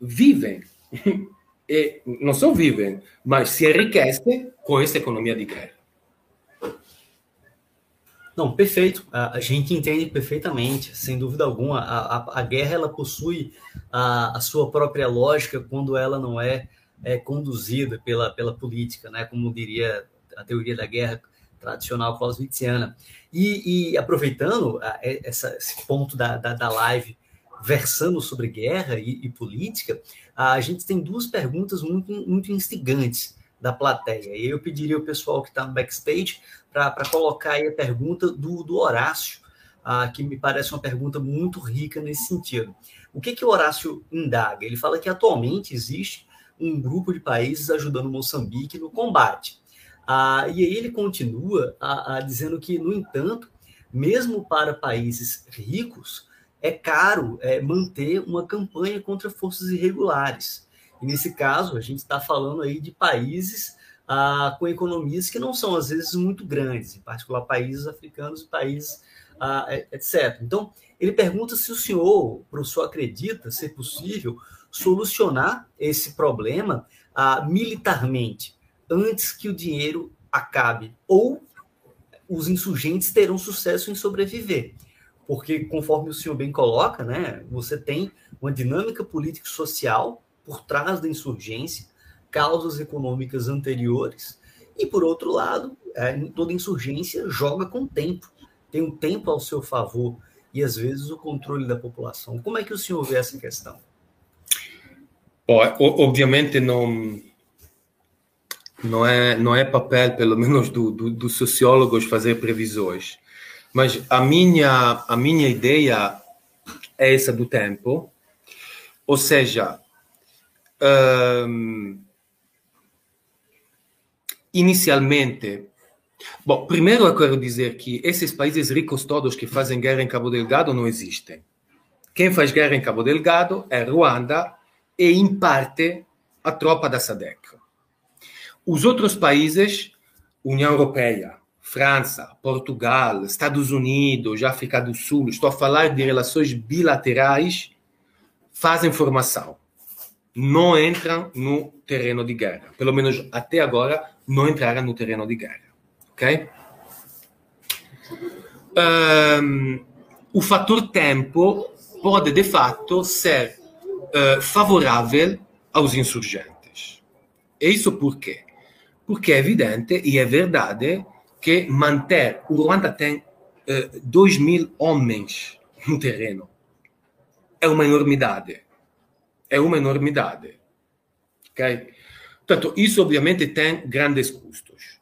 vivem, e não só vivem, mas se enriquecem com essa economia de guerra. Não, perfeito. A, gente entende perfeitamente, sem dúvida alguma. A, a, a guerra ela possui a, a, sua própria lógica quando ela não é, é conduzida pela, pela política, né? Como diria a teoria da guerra tradicional clausewitziana. E, e aproveitando a, essa, esse ponto da, da, da, live versando sobre guerra e, e, política, a gente tem duas perguntas muito, muito instigantes da plateia. E eu pediria ao pessoal que está no backstage para colocar aí a pergunta do, do Horácio, ah, que me parece uma pergunta muito rica nesse sentido. O que, que o Horácio indaga? Ele fala que atualmente existe um grupo de países ajudando Moçambique no combate. Ah, e aí ele continua dizendo que, no entanto, mesmo para países ricos, é caro é, manter uma campanha contra forças irregulares. E nesse caso, a gente está falando aí de países ah, com economias que não são, às vezes, muito grandes, em particular países africanos e países, ah, etc. Então, ele pergunta se o senhor, professor, acredita ser possível solucionar esse problema ah, militarmente antes que o dinheiro acabe. Ou os insurgentes terão sucesso em sobreviver. Porque, conforme o senhor bem coloca, né, você tem uma dinâmica política social por trás da insurgência, causas econômicas anteriores, e, por outro lado, é, toda insurgência joga com tempo, tem um tempo ao seu favor, e às vezes o controle da população. Como é que o senhor vê essa questão? Poi, ovviamente non, não é, não é papel, pelo menos do, do, dos sociólogos, fazer previsões. Mas a minha, a minha ideia é essa do tempo. Ou seja, um, inicialmente, bom, primeiro eu quero dizer que esses países ricos todos que fazem guerra em Cabo Delgado não existem. Quem faz guerra em Cabo Delgado é Ruanda e, em parte, a tropa da SADC. Os outros países, União Europeia, França, Portugal, Estados Unidos, África do Sul, estou a falar de relações bilaterais, fazem formação. Não entram no terreno de guerra. Pelo menos até agora, não entraram no terreno de guerra. Ok? Um, o fator tempo pode, de fato, ser uh, favorável aos insurgentes. E isso por quê? Porque é evidente e é verdade que manter. O Ruanda tem uh, 2 mil homens no terreno. É uma enormidade. É uma enormidade. Ok? Portanto, isso obviamente tem grandes custos.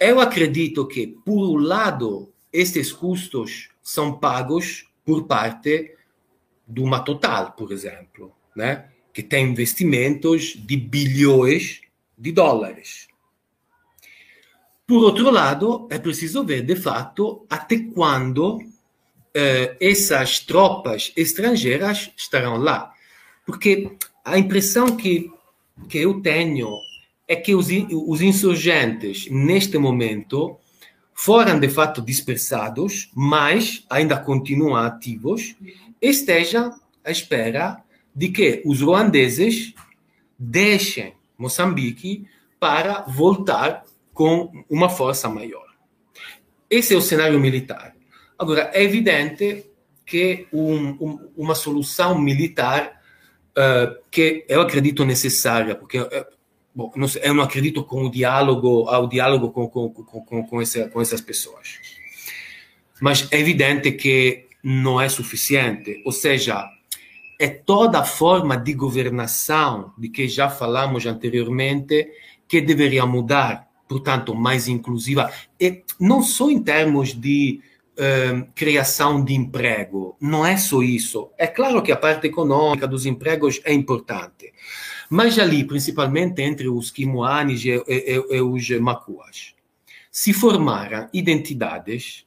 Eu acredito que, por um lado, estes custos são pagos por parte de uma Total, por exemplo, né? que tem investimentos de bilhões de dólares. Por outro lado, é preciso ver, de fato, até quando eh, essas tropas estrangeiras estarão lá. Porque a impressão que, que eu tenho é que os, os insurgentes, neste momento, foram de fato dispersados, mas ainda continuam ativos, estejam à espera de que os ruandeses deixem Moçambique para voltar com uma força maior. Esse é o cenário militar. Agora, é evidente que um, um, uma solução militar uh, que eu acredito necessária, porque uh, bom, não sei, eu não acredito com o diálogo, ao diálogo com, com, com, com, com essas pessoas. Mas é evidente que não é suficiente. Ou seja, é toda a forma de governação de que já falamos anteriormente que deveria mudar portanto, mais inclusiva, e não só em termos de uh, criação de emprego, não é só isso. É claro que a parte econômica dos empregos é importante, mas ali, principalmente entre os Kimuanis e, e, e os Macuas, se formaram identidades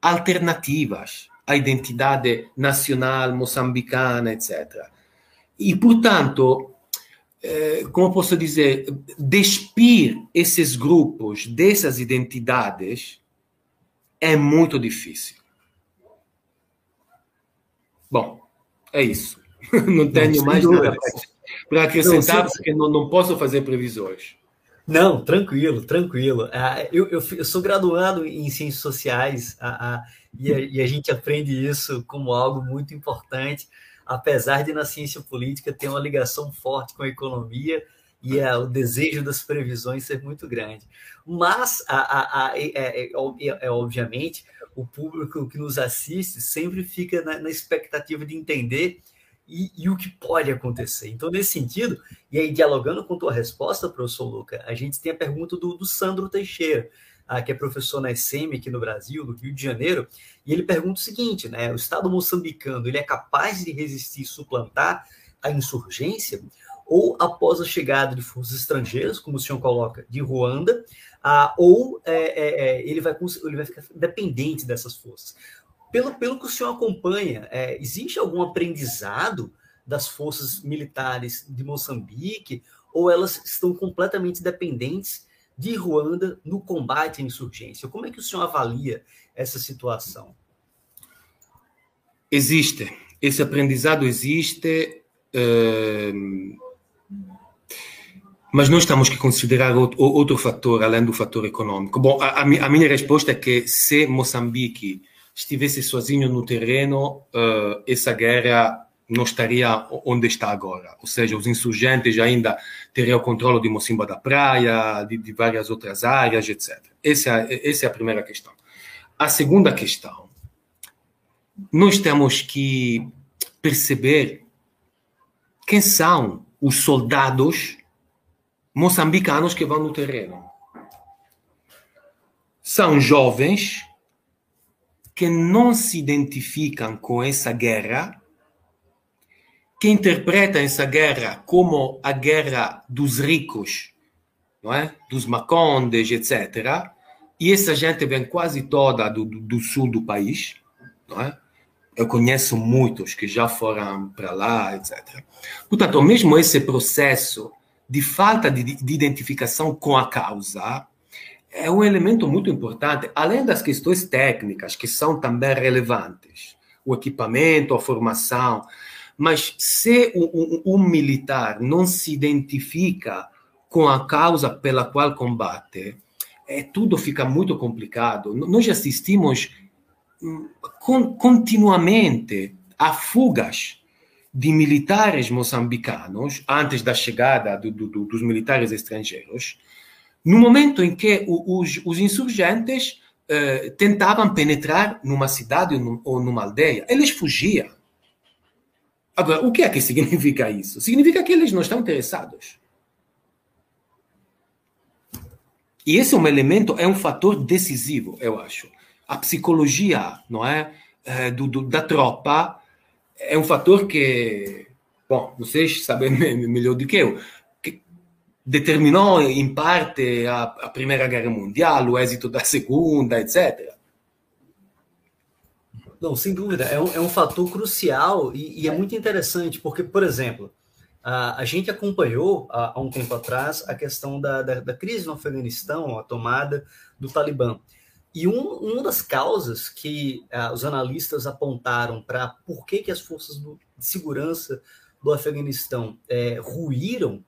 alternativas à identidade nacional moçambicana, etc. E, portanto, como posso dizer, despir esses grupos dessas identidades é muito difícil. Bom, é isso. Não tenho não, mais nada para acrescentar, não, porque não, não posso fazer previsões. Não, tranquilo, tranquilo. Ah, eu, eu, eu, sou graduado em ciências sociais a, a, e, a, e a gente aprende isso como algo muito importante apesar de na ciência política ter uma ligação forte com a economia e o desejo das previsões ser muito grande. Mas, a, a, é, é, é, é, obviamente, o público que nos assiste sempre fica na, na expectativa de entender e, e, o que pode acontecer. Então, nesse sentido, e aí dialogando com tua resposta, professor Luca, a gente tem a pergunta do, do Sandro Teixeira que é professor na SM aqui no Brasil, no Rio de Janeiro, e ele pergunta o seguinte, né? O Estado moçambicano ele é capaz de resistir e suplantar a insurgência? Ou após a chegada de forças estrangeiras, como o senhor coloca, de Ruanda, ah, ou é, é, é ele, vai, ele vai ficar dependente dessas forças? Pelo, pelo que o senhor acompanha, é, existe algum aprendizado das forças militares de Moçambique, ou elas estão completamente dependentes de Ruanda no combate à insurgência. Como é que o senhor avalia essa situação? Existe. Esse aprendizado existe. Uh, mas nós temos que considerar outro, outro, fator, além do fator econômico. Bom, a, a, minha resposta é que se Moçambique estivesse sozinho no terreno, uh, essa guerra não estaria onde está agora. Ou seja, os insurgentes ainda teriam o controle de Mocimba da Praia, de, de várias outras áreas, etc. Essa, é, essa é a primeira questão. A segunda questão, nós temos que perceber quem são os soldados moçambicanos que vão no terreno. São jovens que não se identificam com essa guerra, que interpretam essa guerra como a guerra dos ricos, não é? dos macondes, etc. E essa gente vem quase toda do, do sul do país, não é? Eu conheço muitos que já foram para lá, etc. Portanto, mesmo esse processo de falta de, de identificação com a causa é um elemento muito importante, além das questões técnicas, que são também relevantes, o equipamento, a formação. Mas se um, militar não se identifica com a causa pela qual combate, é, tudo fica muito complicado. Nós assistimos continuamente a fugas de militares moçambicanos, antes da chegada do, do, dos militares estrangeiros, no momento em que os, os insurgentes eh, tentavam penetrar numa cidade ou numa aldeia, eles fugiam. Agora, o que é que significa isso? Significa que eles não estão interessados. E esse é um elemento, é um fator decisivo, eu acho a psicologia, não é, eh, do, do, da tropa é um fator que, bom, vocês sabem melhor do que eu, que determinou em parte a, a Primeira Guerra Mundial, o êxito da Segunda, etc. Não, sem dúvida, é um, é um fator crucial e, e, é muito interessante, porque, por exemplo, a, a gente acompanhou há, há um tempo atrás a questão da, da, da crise no Afeganistão, a tomada do Talibã. E um, uma das causas que uh, os analistas apontaram para por que, que as forças do, de segurança do Afeganistão é, ruíram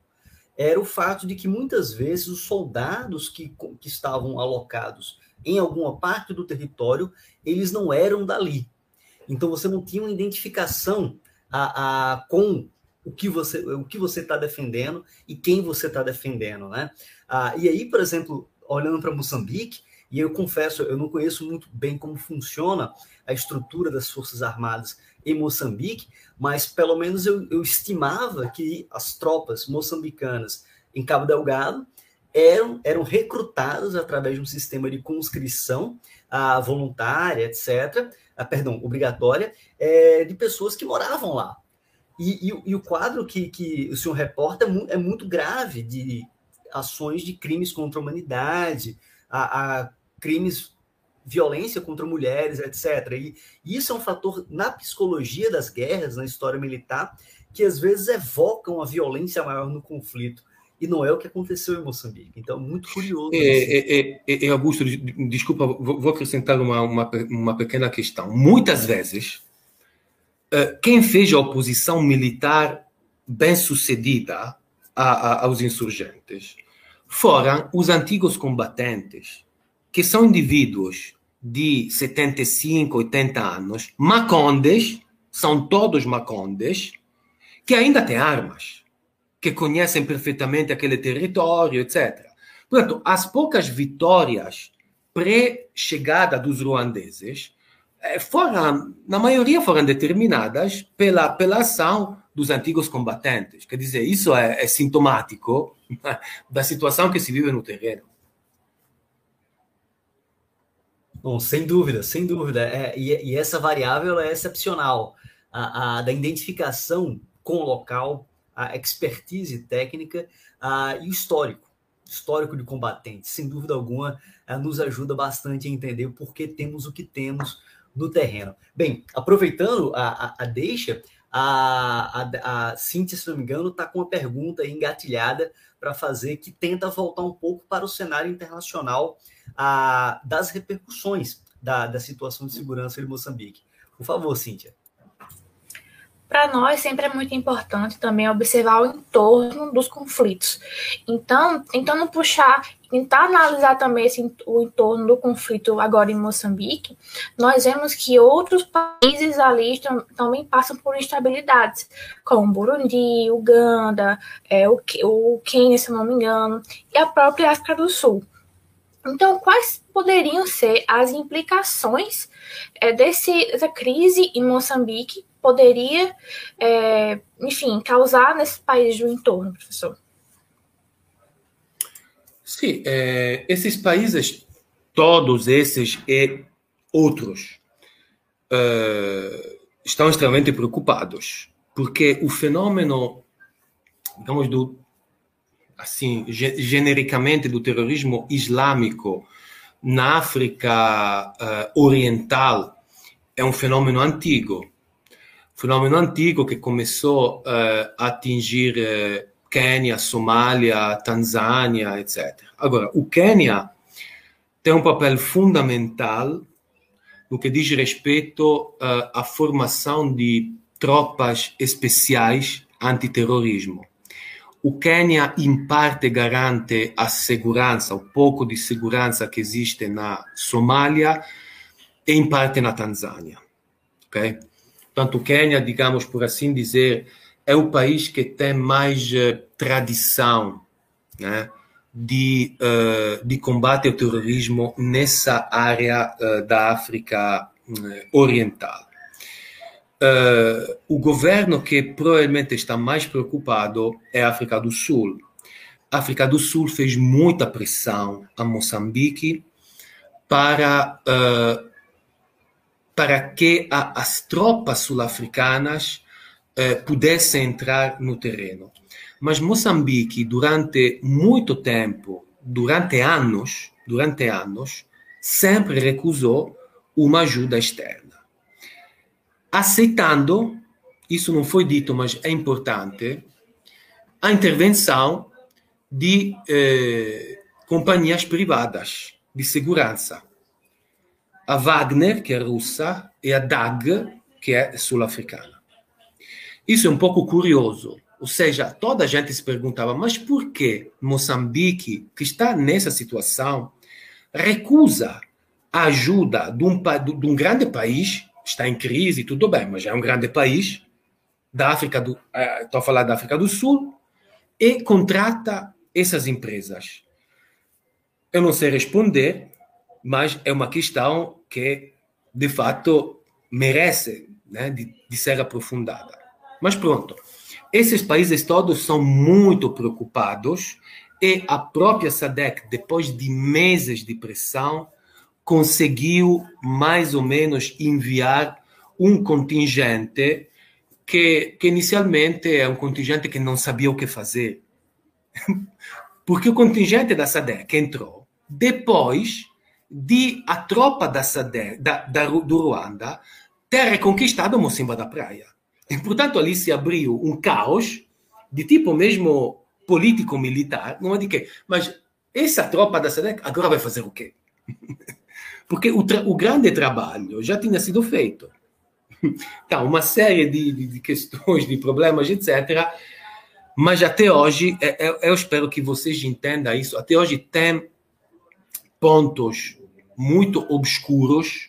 era o fato de que muitas vezes os soldados que, que estavam alocados em alguma parte do território, eles não eram dali. Então você não tinha uma identificação a, a, com o que você o que você está defendendo e quem você está defendendo, né? Ah, e aí, por exemplo, olhando para Moçambique, e eu confesso, eu não conheço muito bem como funciona a estrutura das Forças Armadas em Moçambique, mas pelo menos eu, eu estimava que as tropas moçambicanas em Cabo Delgado eram, eram recrutadas através de um sistema de conscrição a voluntária, etc., a, perdão, obrigatória, é, de pessoas que moravam lá. E, e, e, o quadro que, que o senhor reporta é, é muito grave de ações de crimes contra a humanidade, a, a crimes, violência contra mulheres, etc. E isso é um fator na psicologia das guerras, na história militar, que às vezes evocam a violência maior no conflito. E não é o que aconteceu em Moçambique. Então, muito curioso. É, é, é, é Augusto, desculpa, vou acrescentar uma, uma, uma pequena questão. Muitas vezes, eh, quem fez a oposição militar bem sucedida aos insurgentes foram os antigos combatentes, que são indivíduos de 75, 80 anos, macondes, são todos macondes, que ainda têm armas, que conhecem perfeitamente aquele território, etc. Portanto, as poucas vitórias pré-chegada dos ruandeses eh, foram, na maioria, foram determinadas pela, pela ação dos antigos combatentes. Quer dizer, isso é, é sintomático da situação que se vive no terreno. Bom, sem dúvida, sem dúvida. É, e, e, essa variável é excepcional. A, a, da identificação com o local, a expertise técnica a, e o histórico, histórico de combatentes. Sem dúvida alguma, a, nos ajuda bastante a entender por que temos o que temos no terreno. Bem, aproveitando a, a deixa, a, a, a Cintia, se não me engano, está com uma pergunta engatilhada para fazer que tenta voltar um pouco para o cenário internacional a, das repercussões da, da situação de segurança de Moçambique. Por favor, Cíntia. Para nós, sempre é muito importante também observar o entorno dos conflitos. Então, tentando puxar, tentar analisar também esse, o entorno do conflito agora em Moçambique, nós vemos que outros países ali também passam por instabilidades, como Burundi, Uganda, é, o, o Quênia, se não me engano, e a própria África do Sul. Então, quais poderiam ser as implicações é, desse, dessa crise em Moçambique poderia, é, enfim, causar nesses países do entorno, professor? Sim, é, esses países, todos esses e outros, é, estão extremamente preocupados, porque o fenômeno, digamos, do, assim, genericamente do terrorismo islâmico na África uh, Oriental é um fenômeno antigo. Fenômeno antigo que começou uh, a atingir uh, Quênia, Somália, Tanzânia, etc. Agora, o Quênia tem um papel fundamental no que diz respeito à formação de tropas especiais antiterrorismo o Quênia, em parte, garante a segurança, o pouco de segurança que existe na Somália e, em parte, na Tanzânia. Okay? Portanto, o Quênia, digamos por assim dizer, é o país que tem mais uh, tradição né, de, uh, de combate ao terrorismo nessa área uh, da África Oriental. O governo que provavelmente está mais preocupado é a África do Sul. A África do Sul fez muita pressão a Moçambique para, para que a, as tropas sul-africanas uh, pudessem entrar no terreno. Mas Moçambique, durante muito tempo, durante anos, durante anos, sempre recusou uma ajuda externa aceitando, isso não foi dito, mas é importante, a intervenção de eh, companhias privadas de segurança. A Wagner, que é russa, e a DAG, que é sul-africana. Isso é um pouco curioso. Ou seja, toda a gente se perguntava, mas por que Moçambique, que está nessa situação, recusa a ajuda de um, de um grande país está em crise, tudo bem, mas é um grande país da África do, eh, estou a falar da África do Sul e contrata essas empresas. Eu não sei responder, mas é uma questão que de fato merece né, de, de ser aprofundada. Mas pronto, esses países todos são muito preocupados e a própria SADC, depois de meses de pressão, conseguiu mais ou menos enviar um contingente que, que inicialmente é um contingente que não sabia o que fazer. Porque o contingente da SADC entrou depois de a tropa da SADC, da, da, do Ruanda ter reconquistado Mocimba da Praia. E, portanto, ali se abriu um caos de tipo mesmo político-militar, não é de quê? Mas essa tropa da SADC agora vai fazer o quê? Porque o, o grande trabalho já tinha sido feito. Então, uma série de, de, de questões, de problemas, etc. Mas até hoje, eu, é, é, eu espero que vocês entendam isso, até hoje tem pontos muito obscuros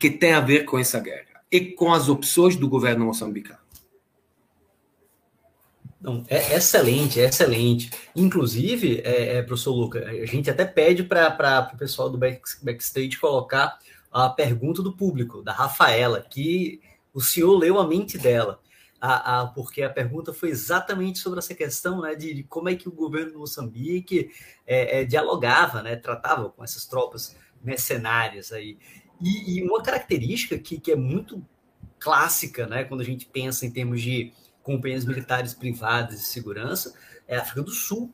que têm a ver com essa guerra e com as opções do governo moçambicano. Não, é excelente, é excelente. Inclusive, é, é, professor Luca, a gente até pede para o pessoal do back, backstage colocar a pergunta do público, da Rafaela, que o senhor leu a mente dela. A, a, porque a pergunta foi exatamente sobre essa questão né, de, de como é que o governo de Moçambique é, é, dialogava, né, tratava com essas tropas mercenárias aí. E, e uma característica que, que é muito clássica, né, quando a gente pensa em termos de companhias militares privadas de segurança é a África do Sul,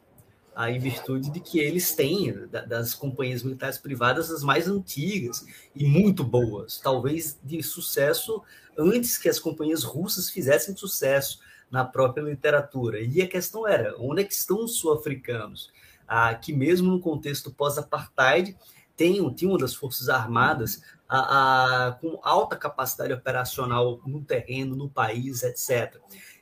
em virtude de que eles têm das companhias militares privadas as mais antigas e muito boas, talvez de sucesso antes que as companhias russas fizessem sucesso na própria literatura. E a questão era, onde é que estão os sul-africanos? Ah, que mesmo no contexto pós-apartheid, tinham, tinham das forças armadas a, a, com alta capacidade operacional no terreno, no país, etc.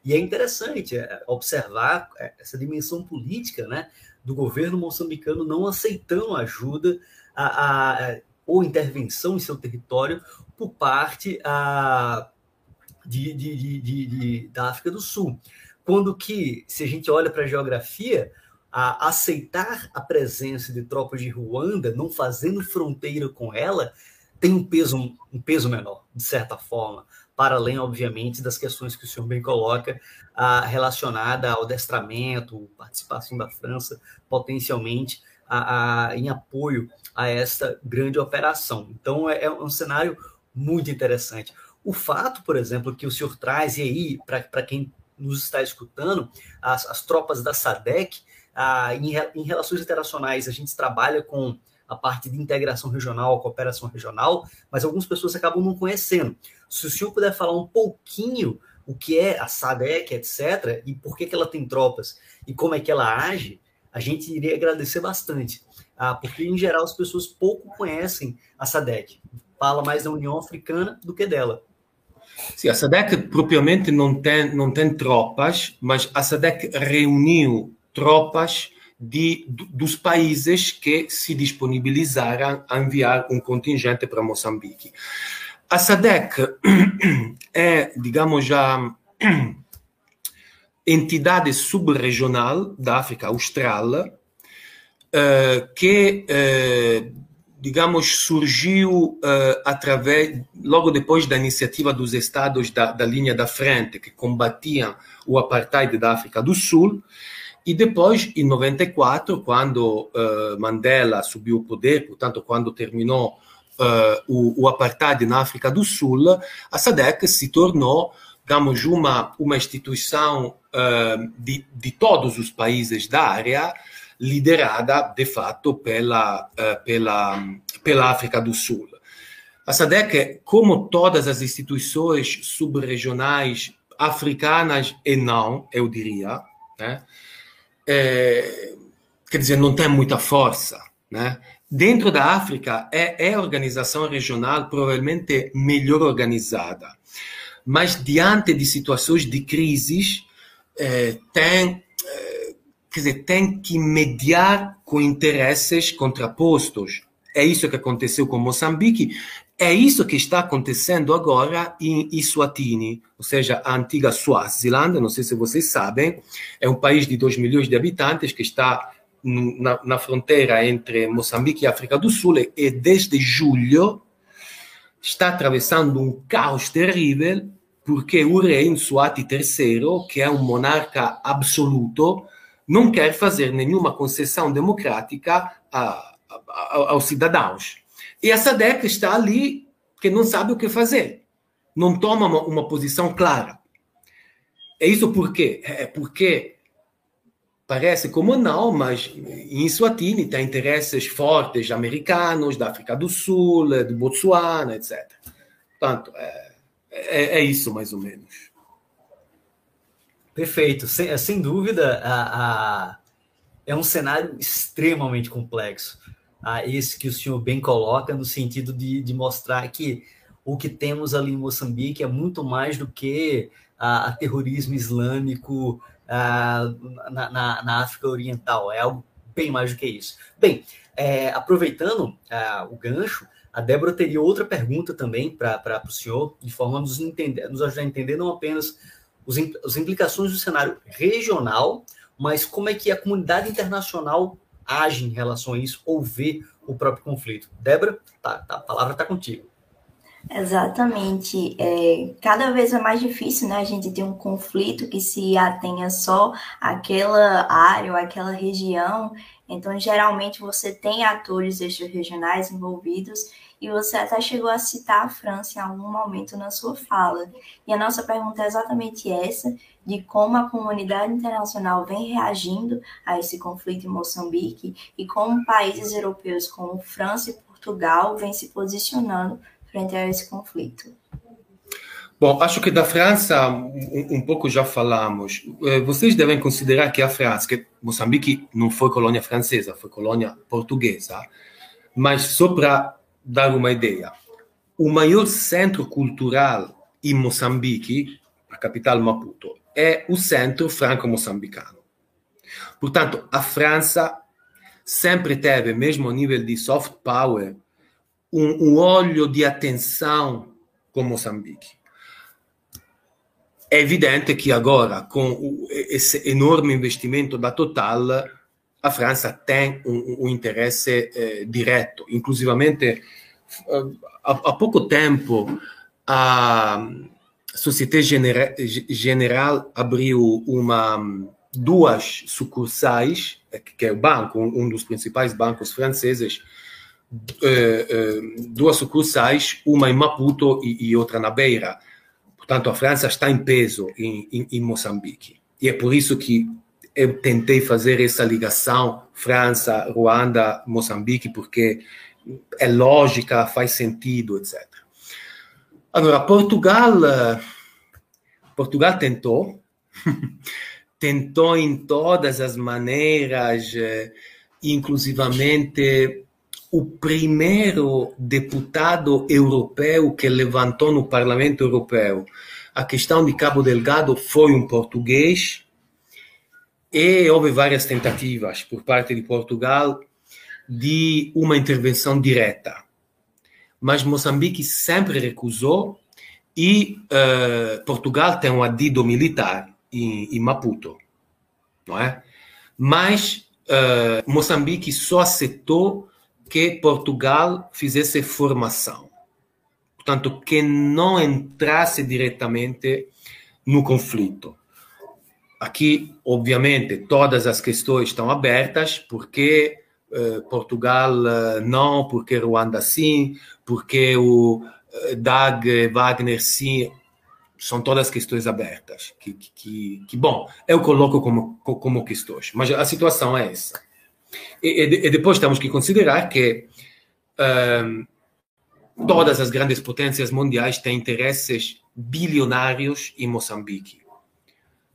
E é interessante é, observar é, essa dimensão política né, do governo moçambicano não aceitando ajuda a, a, ou intervenção em seu território por parte a, de, de, de, de, da África do Sul. Quando que, se a gente olha para a geografia, a aceitar a presença de tropas de Ruanda, não fazendo fronteira com ela, tem um peso, um peso menor, de certa forma para além, obviamente, das questões que o senhor bem coloca, ah, relacionada ao destramento, participação da França, potencialmente, a, a, em apoio a esta grande operação. Então, é, é um cenário muito interessante. O fato, por exemplo, que o senhor traz, e aí, para quem nos está escutando, as, as tropas da SADEC, ah, em, em, relações internacionais, a gente trabalha com a parte de integração regional, cooperação regional, mas algumas pessoas acabam não conhecendo. Se o senhor puder falar um pouquinho o que é a SADEC, etc., e por que, que ela tem tropas e como é que ela age, a gente iria agradecer bastante. Ah, porque, em geral, as pessoas pouco conhecem a SADEC. Fala mais da União Africana do que dela. Sim, a SADEC propriamente não tem, não tem tropas, mas a SADEC reuniu tropas de, dos países que se disponibilizaram a enviar um contingente para Moçambique. A SADEC é, digamos, já entidade subregional da África Austral uh, que, uh, digamos, surgiu uh, através, logo depois da iniciativa dos estados da, da linha da frente, que combatiam o apartheid da África do Sul, e depois, em 94, quando uh, Mandela subiu o poder, portanto, quando terminou uh, o, o, apartheid na África do Sul, a SADC se tornou, digamos, uma, uma instituição de, de todos os países da área, liderada, de fato, pela, pela, pela África do Sul. A SADC, como todas as instituições subregionais africanas e não, eu diria, né? é, quer dizer, não tem muita força. Né? Dentro da África, é, é a organização regional provavelmente melhor organizada. Mas, diante de situações de crises, é, tem, quer dizer, tem que mediar com interesses contrapostos. É isso que aconteceu com Moçambique. É isso que está acontecendo agora em Eswatini, ou seja, a antiga Swaziland, não sei se vocês sabem, é um país de 2 milhões de habitantes que está na, na fronteira entre Moçambique e África do Sul e desde julho está atravessando um caos terrível porque o rei Nsuati III, que é um monarca absoluto, não quer fazer nenhuma concessão democrática a, a, aos cidadãos. E a SADEC está ali que não sabe o que fazer, não toma uma, uma posição clara. É isso por quê? É porque parece como não, mas em Swatini tem interesses fortes americanos, da África do Sul, do Botsuana, etc. Portanto, é, é, é isso mais ou menos. Perfeito. Sem, sem dúvida, a, a, é um cenário extremamente complexo a esse que o senhor bem coloca, no sentido de, de mostrar que o que temos ali em Moçambique é muito mais do que a, a terrorismo islâmico a, na, na, na, África Oriental, é algo bem mais do que isso. Bem, é, aproveitando o gancho, a Débora teria outra pergunta também para o senhor, de forma a nos, entender, nos ajudar a entender não apenas os, as implicações do cenário regional, mas como é que a comunidade internacional age em relação a isso ou vê o próprio conflito. Débora, tá, tá, a palavra está contigo. Exatamente. É, cada vez é mais difícil, né? A gente ter um conflito que se atenha só àquela área ou àquela região. Então, geralmente, você tem atores extra-regionais envolvidos e você até chegou a citar a França em algum momento na sua fala. E a nossa pergunta é exatamente essa, de como a comunidade internacional vem reagindo a esse conflito em Moçambique e como países europeus como França e Portugal vêm se posicionando frente a esse conflito. Bom, acho que da França um, um, pouco já falamos. Eh, vocês devem considerar que a França, que Moçambique não foi colônia francesa, foi colônia portuguesa, mas só para dar uma ideia. O maior centro cultural em Moçambique, a capital Maputo, é o centro franco-moçambicano. Portanto, a França sempre teve, mesmo a nível de soft power, um, um olho de atenção com Moçambique. É evidente que agora, com esse enorme investimento da Total, a França tem um, um interesse eh, direto, inclusivamente eh, há, pouco tempo a, Société General abriu uma, duas sucursais, que é o banco, um dos principais bancos franceses, duas sucursais, uma em Maputo e, e outra na Beira. Portanto, a França está em peso em, em, em Moçambique. E é por isso que eu tentei fazer essa ligação França, Ruanda, Moçambique, porque é lógica, faz sentido, etc. Agora, Portugal, Portugal tentou, tentou em todas as maneiras, inclusivamente o primeiro deputado europeu que levantou no Parlamento Europeu a questão de Cabo Delgado foi um português e houve várias tentativas por parte de Portugal de uma intervenção direta. Mas Moçambique sempre recusou e uh, Portugal tem um adido militar em, em, Maputo, não é? Mas uh, Moçambique só aceitou que Portugal fizesse formação. Portanto, que não entrasse diretamente no conflito. Aqui, obviamente, todas as questões estão abertas, porque eh, Portugal eh, não, porque Ruanda sim, porque o eh, Dag Wagner sim, são todas questões abertas. Que, que, que, bom, eu coloco como, como questões, mas a situação é essa. E, e, depois temos que considerar que um, todas as grandes potências mundiais têm interesses bilionários em Moçambique.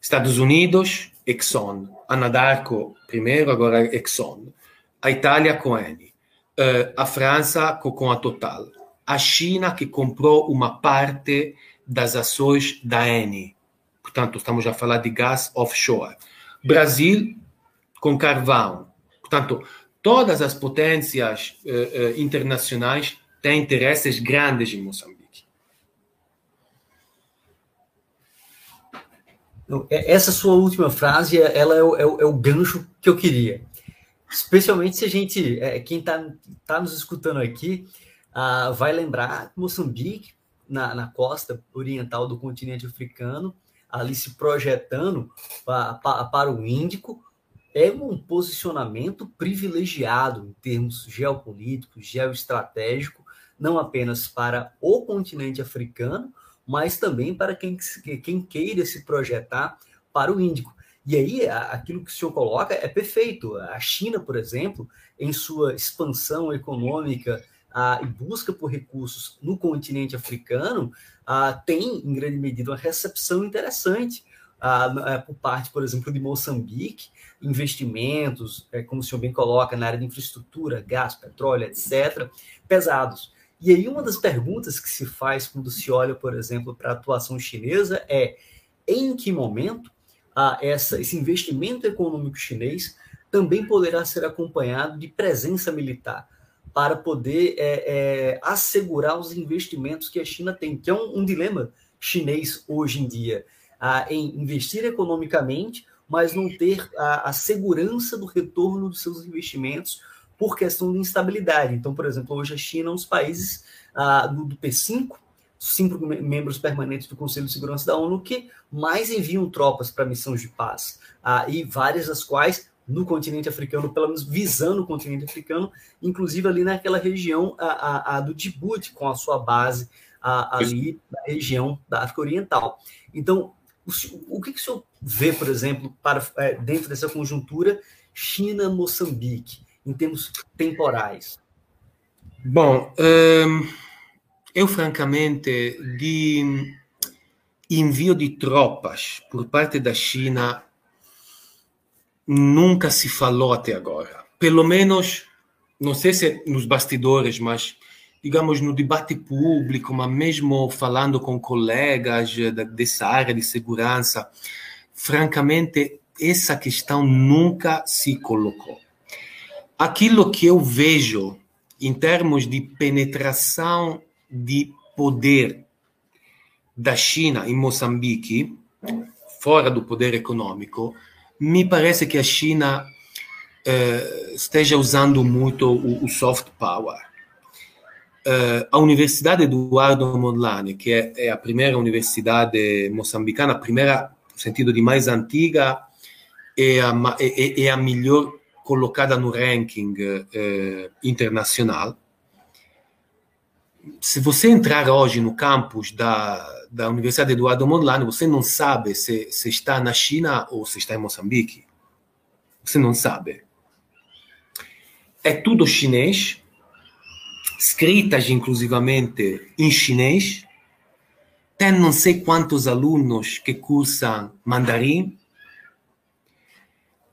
Estados Unidos, Exxon. Anadarko primeiro, agora Exxon. A Itália com Eni. Uh, a França com a Total. A China que comprou uma parte das ações da Eni. Portanto, estamos a falar de gás offshore. Brasil com carvão. Portanto, todas as potências uh, uh, internacionais têm interesses grandes em Moçambique. É, essa sua última frase, ela é o, é o, é o gancho que eu queria. Especialmente se a gente, é, quem está tá nos escutando aqui, uh, vai lembrar Moçambique, na, na costa oriental do continente africano, ali se projetando para, para o Índico, é um posicionamento privilegiado em termos geopolíticos, geoestratégico, não apenas para o continente africano, mas também para quem, quem queira se projetar para o Índico. E aí, aquilo que o senhor coloca é perfeito. A China, por exemplo, em sua expansão econômica e busca por recursos no continente africano, tem, em grande medida, uma recepção interessante é, por parte, por exemplo, de Moçambique, investimentos, é, como o senhor bem coloca, na área de infraestrutura, gás, petróleo, etc., pesados. E aí, uma das perguntas que se faz quando se olha, por exemplo, para a atuação chinesa é em que momento ah, essa, esse investimento econômico chinês também poderá ser acompanhado de presença militar para poder é, é, assegurar os investimentos que a China tem, que é um, um dilema chinês hoje em dia em investir economicamente, mas não ter a, a, segurança do retorno dos seus investimentos por questão de instabilidade. Então, por exemplo, hoje a China é um dos países do, do P5, cinco membros permanentes do Conselho de Segurança da ONU, que mais enviam tropas para missões de paz, e várias das quais no continente africano, pelo menos visando o continente africano, inclusive ali naquela região a, a, a do Djibouti, com a sua base ali na região da África Oriental. Então, o, o que, que o senhor vê, por exemplo, para, é, dentro dessa conjuntura China-Moçambique, em termos temporais? Bom, um, eu francamente, de envio de tropas por parte da China, nunca se falou até agora. Pelo menos, não sei se nos bastidores, mas digamos, no debate público, mas mesmo falando com colegas dessa área de segurança, francamente, essa questão nunca se colocou. Aquilo que eu vejo em termos de penetração de poder da China em Moçambique, fora do poder econômico, me parece que a China uh, esteja usando muito o, o soft power. Uh, a Universidade Eduardo Mondlane, que é, é, a primeira universidade moçambicana, a primeira no sentido de mais antiga, é a, é, é a melhor colocada no ranking uh, internacional. Se você entrar hoje no campus da, da Universidade Eduardo Mondlane, você não sabe se, se está na China ou se está em Moçambique. Você não sabe. É tudo chinês, escritas inclusivamente em chinês. Tem não sei quantos alunos que cursam mandarim.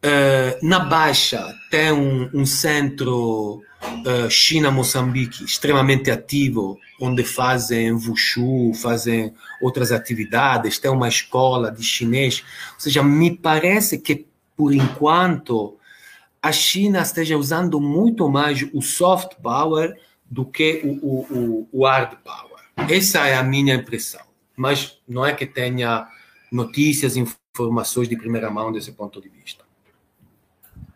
Uh, na Baixa tem um, um centro uh, China-Moçambique extremamente ativo, onde fazem Wushu, fazem outras atividades, tem uma escola de chinês. Ou seja, me parece que, por enquanto, a China esteja usando muito mais o soft power do que o, o, o hard power. Essa é a minha impressão. Mas não é que tenha notícias, informações de primeira mão desse ponto de vista.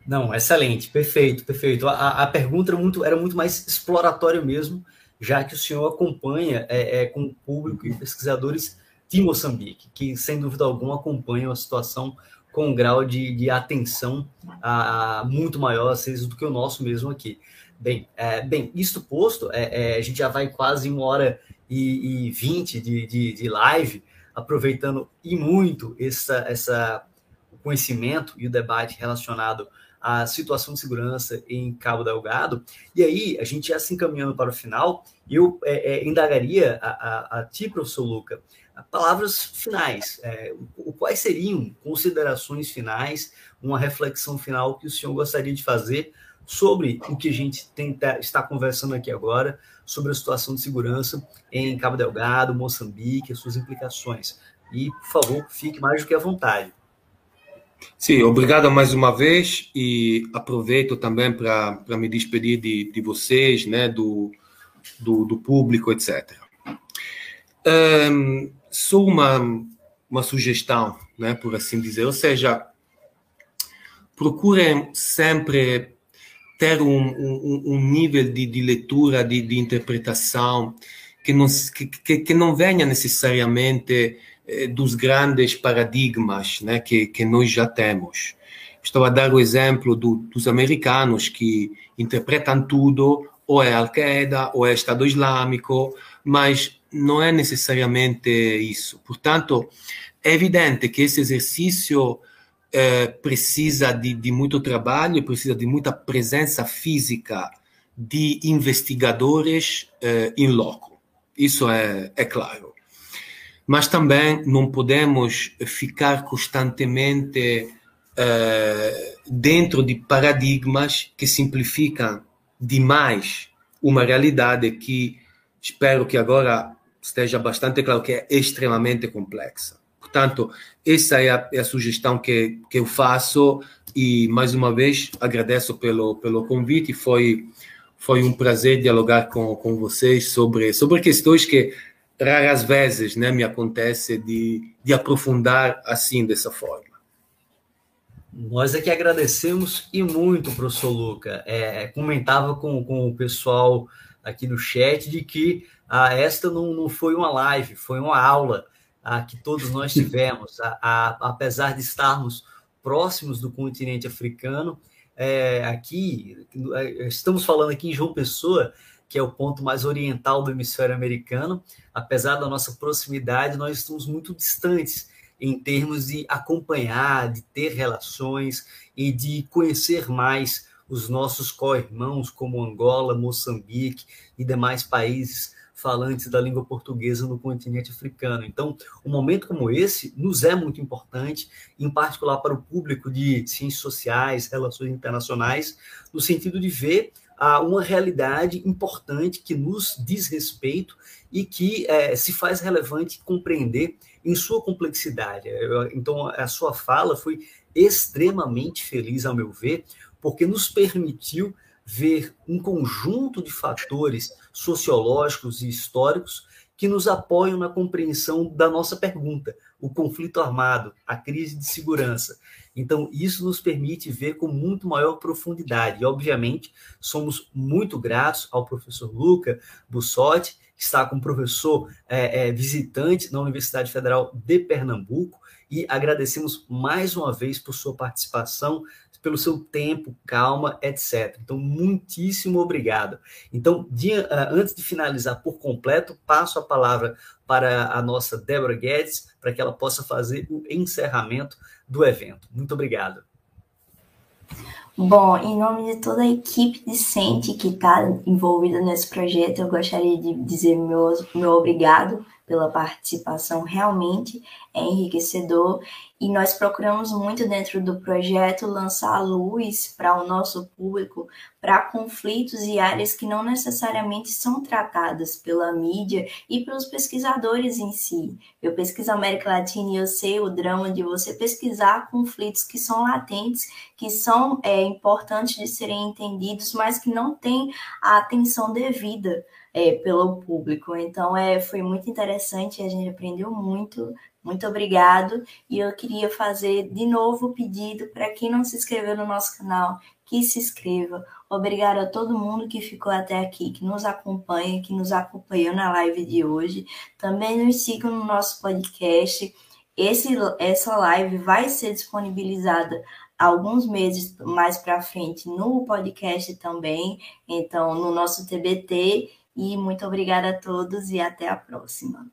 Não, excelente, perfeito, perfeito. A, a pergunta era muito, era muito mais exploratória mesmo, já que o senhor acompanha é, é, com o público e pesquisadores de Moçambique, que sem dúvida alguma acompanham a situação com um grau de, de atenção a, a muito maior, às vezes, do que o nosso mesmo aqui. Bem, é, bem isto posto, é, é, a gente já vai quase uma hora e vinte de, de, de, live, aproveitando e muito essa, essa, o conhecimento e o debate relacionado à situação de segurança em Cabo Delgado. E aí, a gente já se encaminhando para o final, eu é, é, indagaria a, a, a ti, professor Luca, palavras finais. É, quais seriam considerações finais, uma reflexão final que o senhor gostaria de fazer sobre o que a gente tenta, está conversando aqui agora, sobre a situação de segurança em Cabo Delgado, Moçambique, as suas implicações. E, por favor, fique mais do que à vontade. Sim, obrigado mais uma vez e aproveito também para me despedir de, de vocês, né, do, do, do público, etc. Um, só uma, uma sugestão, né, por assim dizer, ou seja, procurem sempre ter um, um, um nível de, de leitura, de, de, interpretação, que não, que, que não venha necessariamente dos grandes paradigmas né, que, que nós já temos. Estou a dar o exemplo do, dos americanos que interpretam tudo, ou é Al-Qaeda, ou é Estado Islâmico, mas não é necessariamente isso. Portanto, é evidente que esse exercício é, precisa de, de, muito trabalho, precisa de muita presença física de investigadores em loco. Isso é, é claro. Mas também não podemos ficar constantemente é, dentro de paradigmas que simplificam demais uma realidade que espero que agora esteja bastante claro que é extremamente complexa. Portanto, essa é a, é a, sugestão que, que eu faço e, mais uma vez, agradeço pelo, pelo convite. Foi, foi um prazer dialogar com, com vocês sobre, sobre questões que raras vezes né, me acontece de, de aprofundar assim, dessa forma. Nós é que agradecemos e muito, professor Luca. É, comentava com, com o pessoal aqui no chat de que ah, esta não, não foi uma live, foi uma aula a, que todos nós tivemos, a, a, apesar de estarmos próximos do continente africano, é, aqui é, estamos falando aqui em João Pessoa, que é o ponto mais oriental do hemisfério americano, apesar da nossa proximidade, nós estamos muito distantes em termos de acompanhar, de ter relações e de conhecer mais os nossos co-irmãos, como Angola, Moçambique e demais países falantes da língua portuguesa no continente africano. Então, um momento como esse nos é muito importante, em particular para o público de ciências sociais, relações internacionais, no sentido de ver ah, uma realidade importante que nos diz respeito e que é, se faz relevante compreender em sua complexidade. Então, a sua fala foi extremamente feliz, ao meu ver, porque nos permitiu ver um conjunto de fatores sociológicos e históricos que nos apoiam na compreensão da nossa pergunta, o conflito armado, a crise de segurança. Então, isso nos permite ver com muito maior profundidade. E, obviamente, somos muito gratos ao professor Luca Bussotti, que está como professor é, é, visitante na Universidade Federal de Pernambuco, e agradecemos mais uma vez por sua participação, pelo seu tempo, calma, etc. Então, muitíssimo obrigado. Então, ah, antes de finalizar por completo, passo a palavra para a nossa Débora Guedes, para que ela possa fazer o encerramento do evento. Muito obrigado. Bom, em nome de toda a equipe discente que está envolvida nesse projeto, eu gostaria de dizer meu, meu obrigado pela participação, realmente é enriquecedor e nós procuramos muito dentro do projeto lançar luz para o nosso público para conflitos e áreas que não necessariamente são tratadas pela mídia e pelos pesquisadores em si. Eu pesquiso América Latina e eu sei o drama de você pesquisar conflitos que são latentes, que são é, importantes de serem entendidos, mas que não têm a atenção devida é, pelo público. Então, é, foi muito interessante, a gente aprendeu muito. Muito obrigado. E eu queria fazer de novo o pedido para quem não se inscreveu no nosso canal, que se inscreva. Obrigado a todo mundo que ficou até aqui, que nos acompanha, que nos acompanhou na live de hoje. Também nos sigam no nosso podcast. Esse, essa live vai ser disponibilizada alguns meses mais para frente no podcast também, então no nosso TBT e muito obrigada a todos e até a próxima.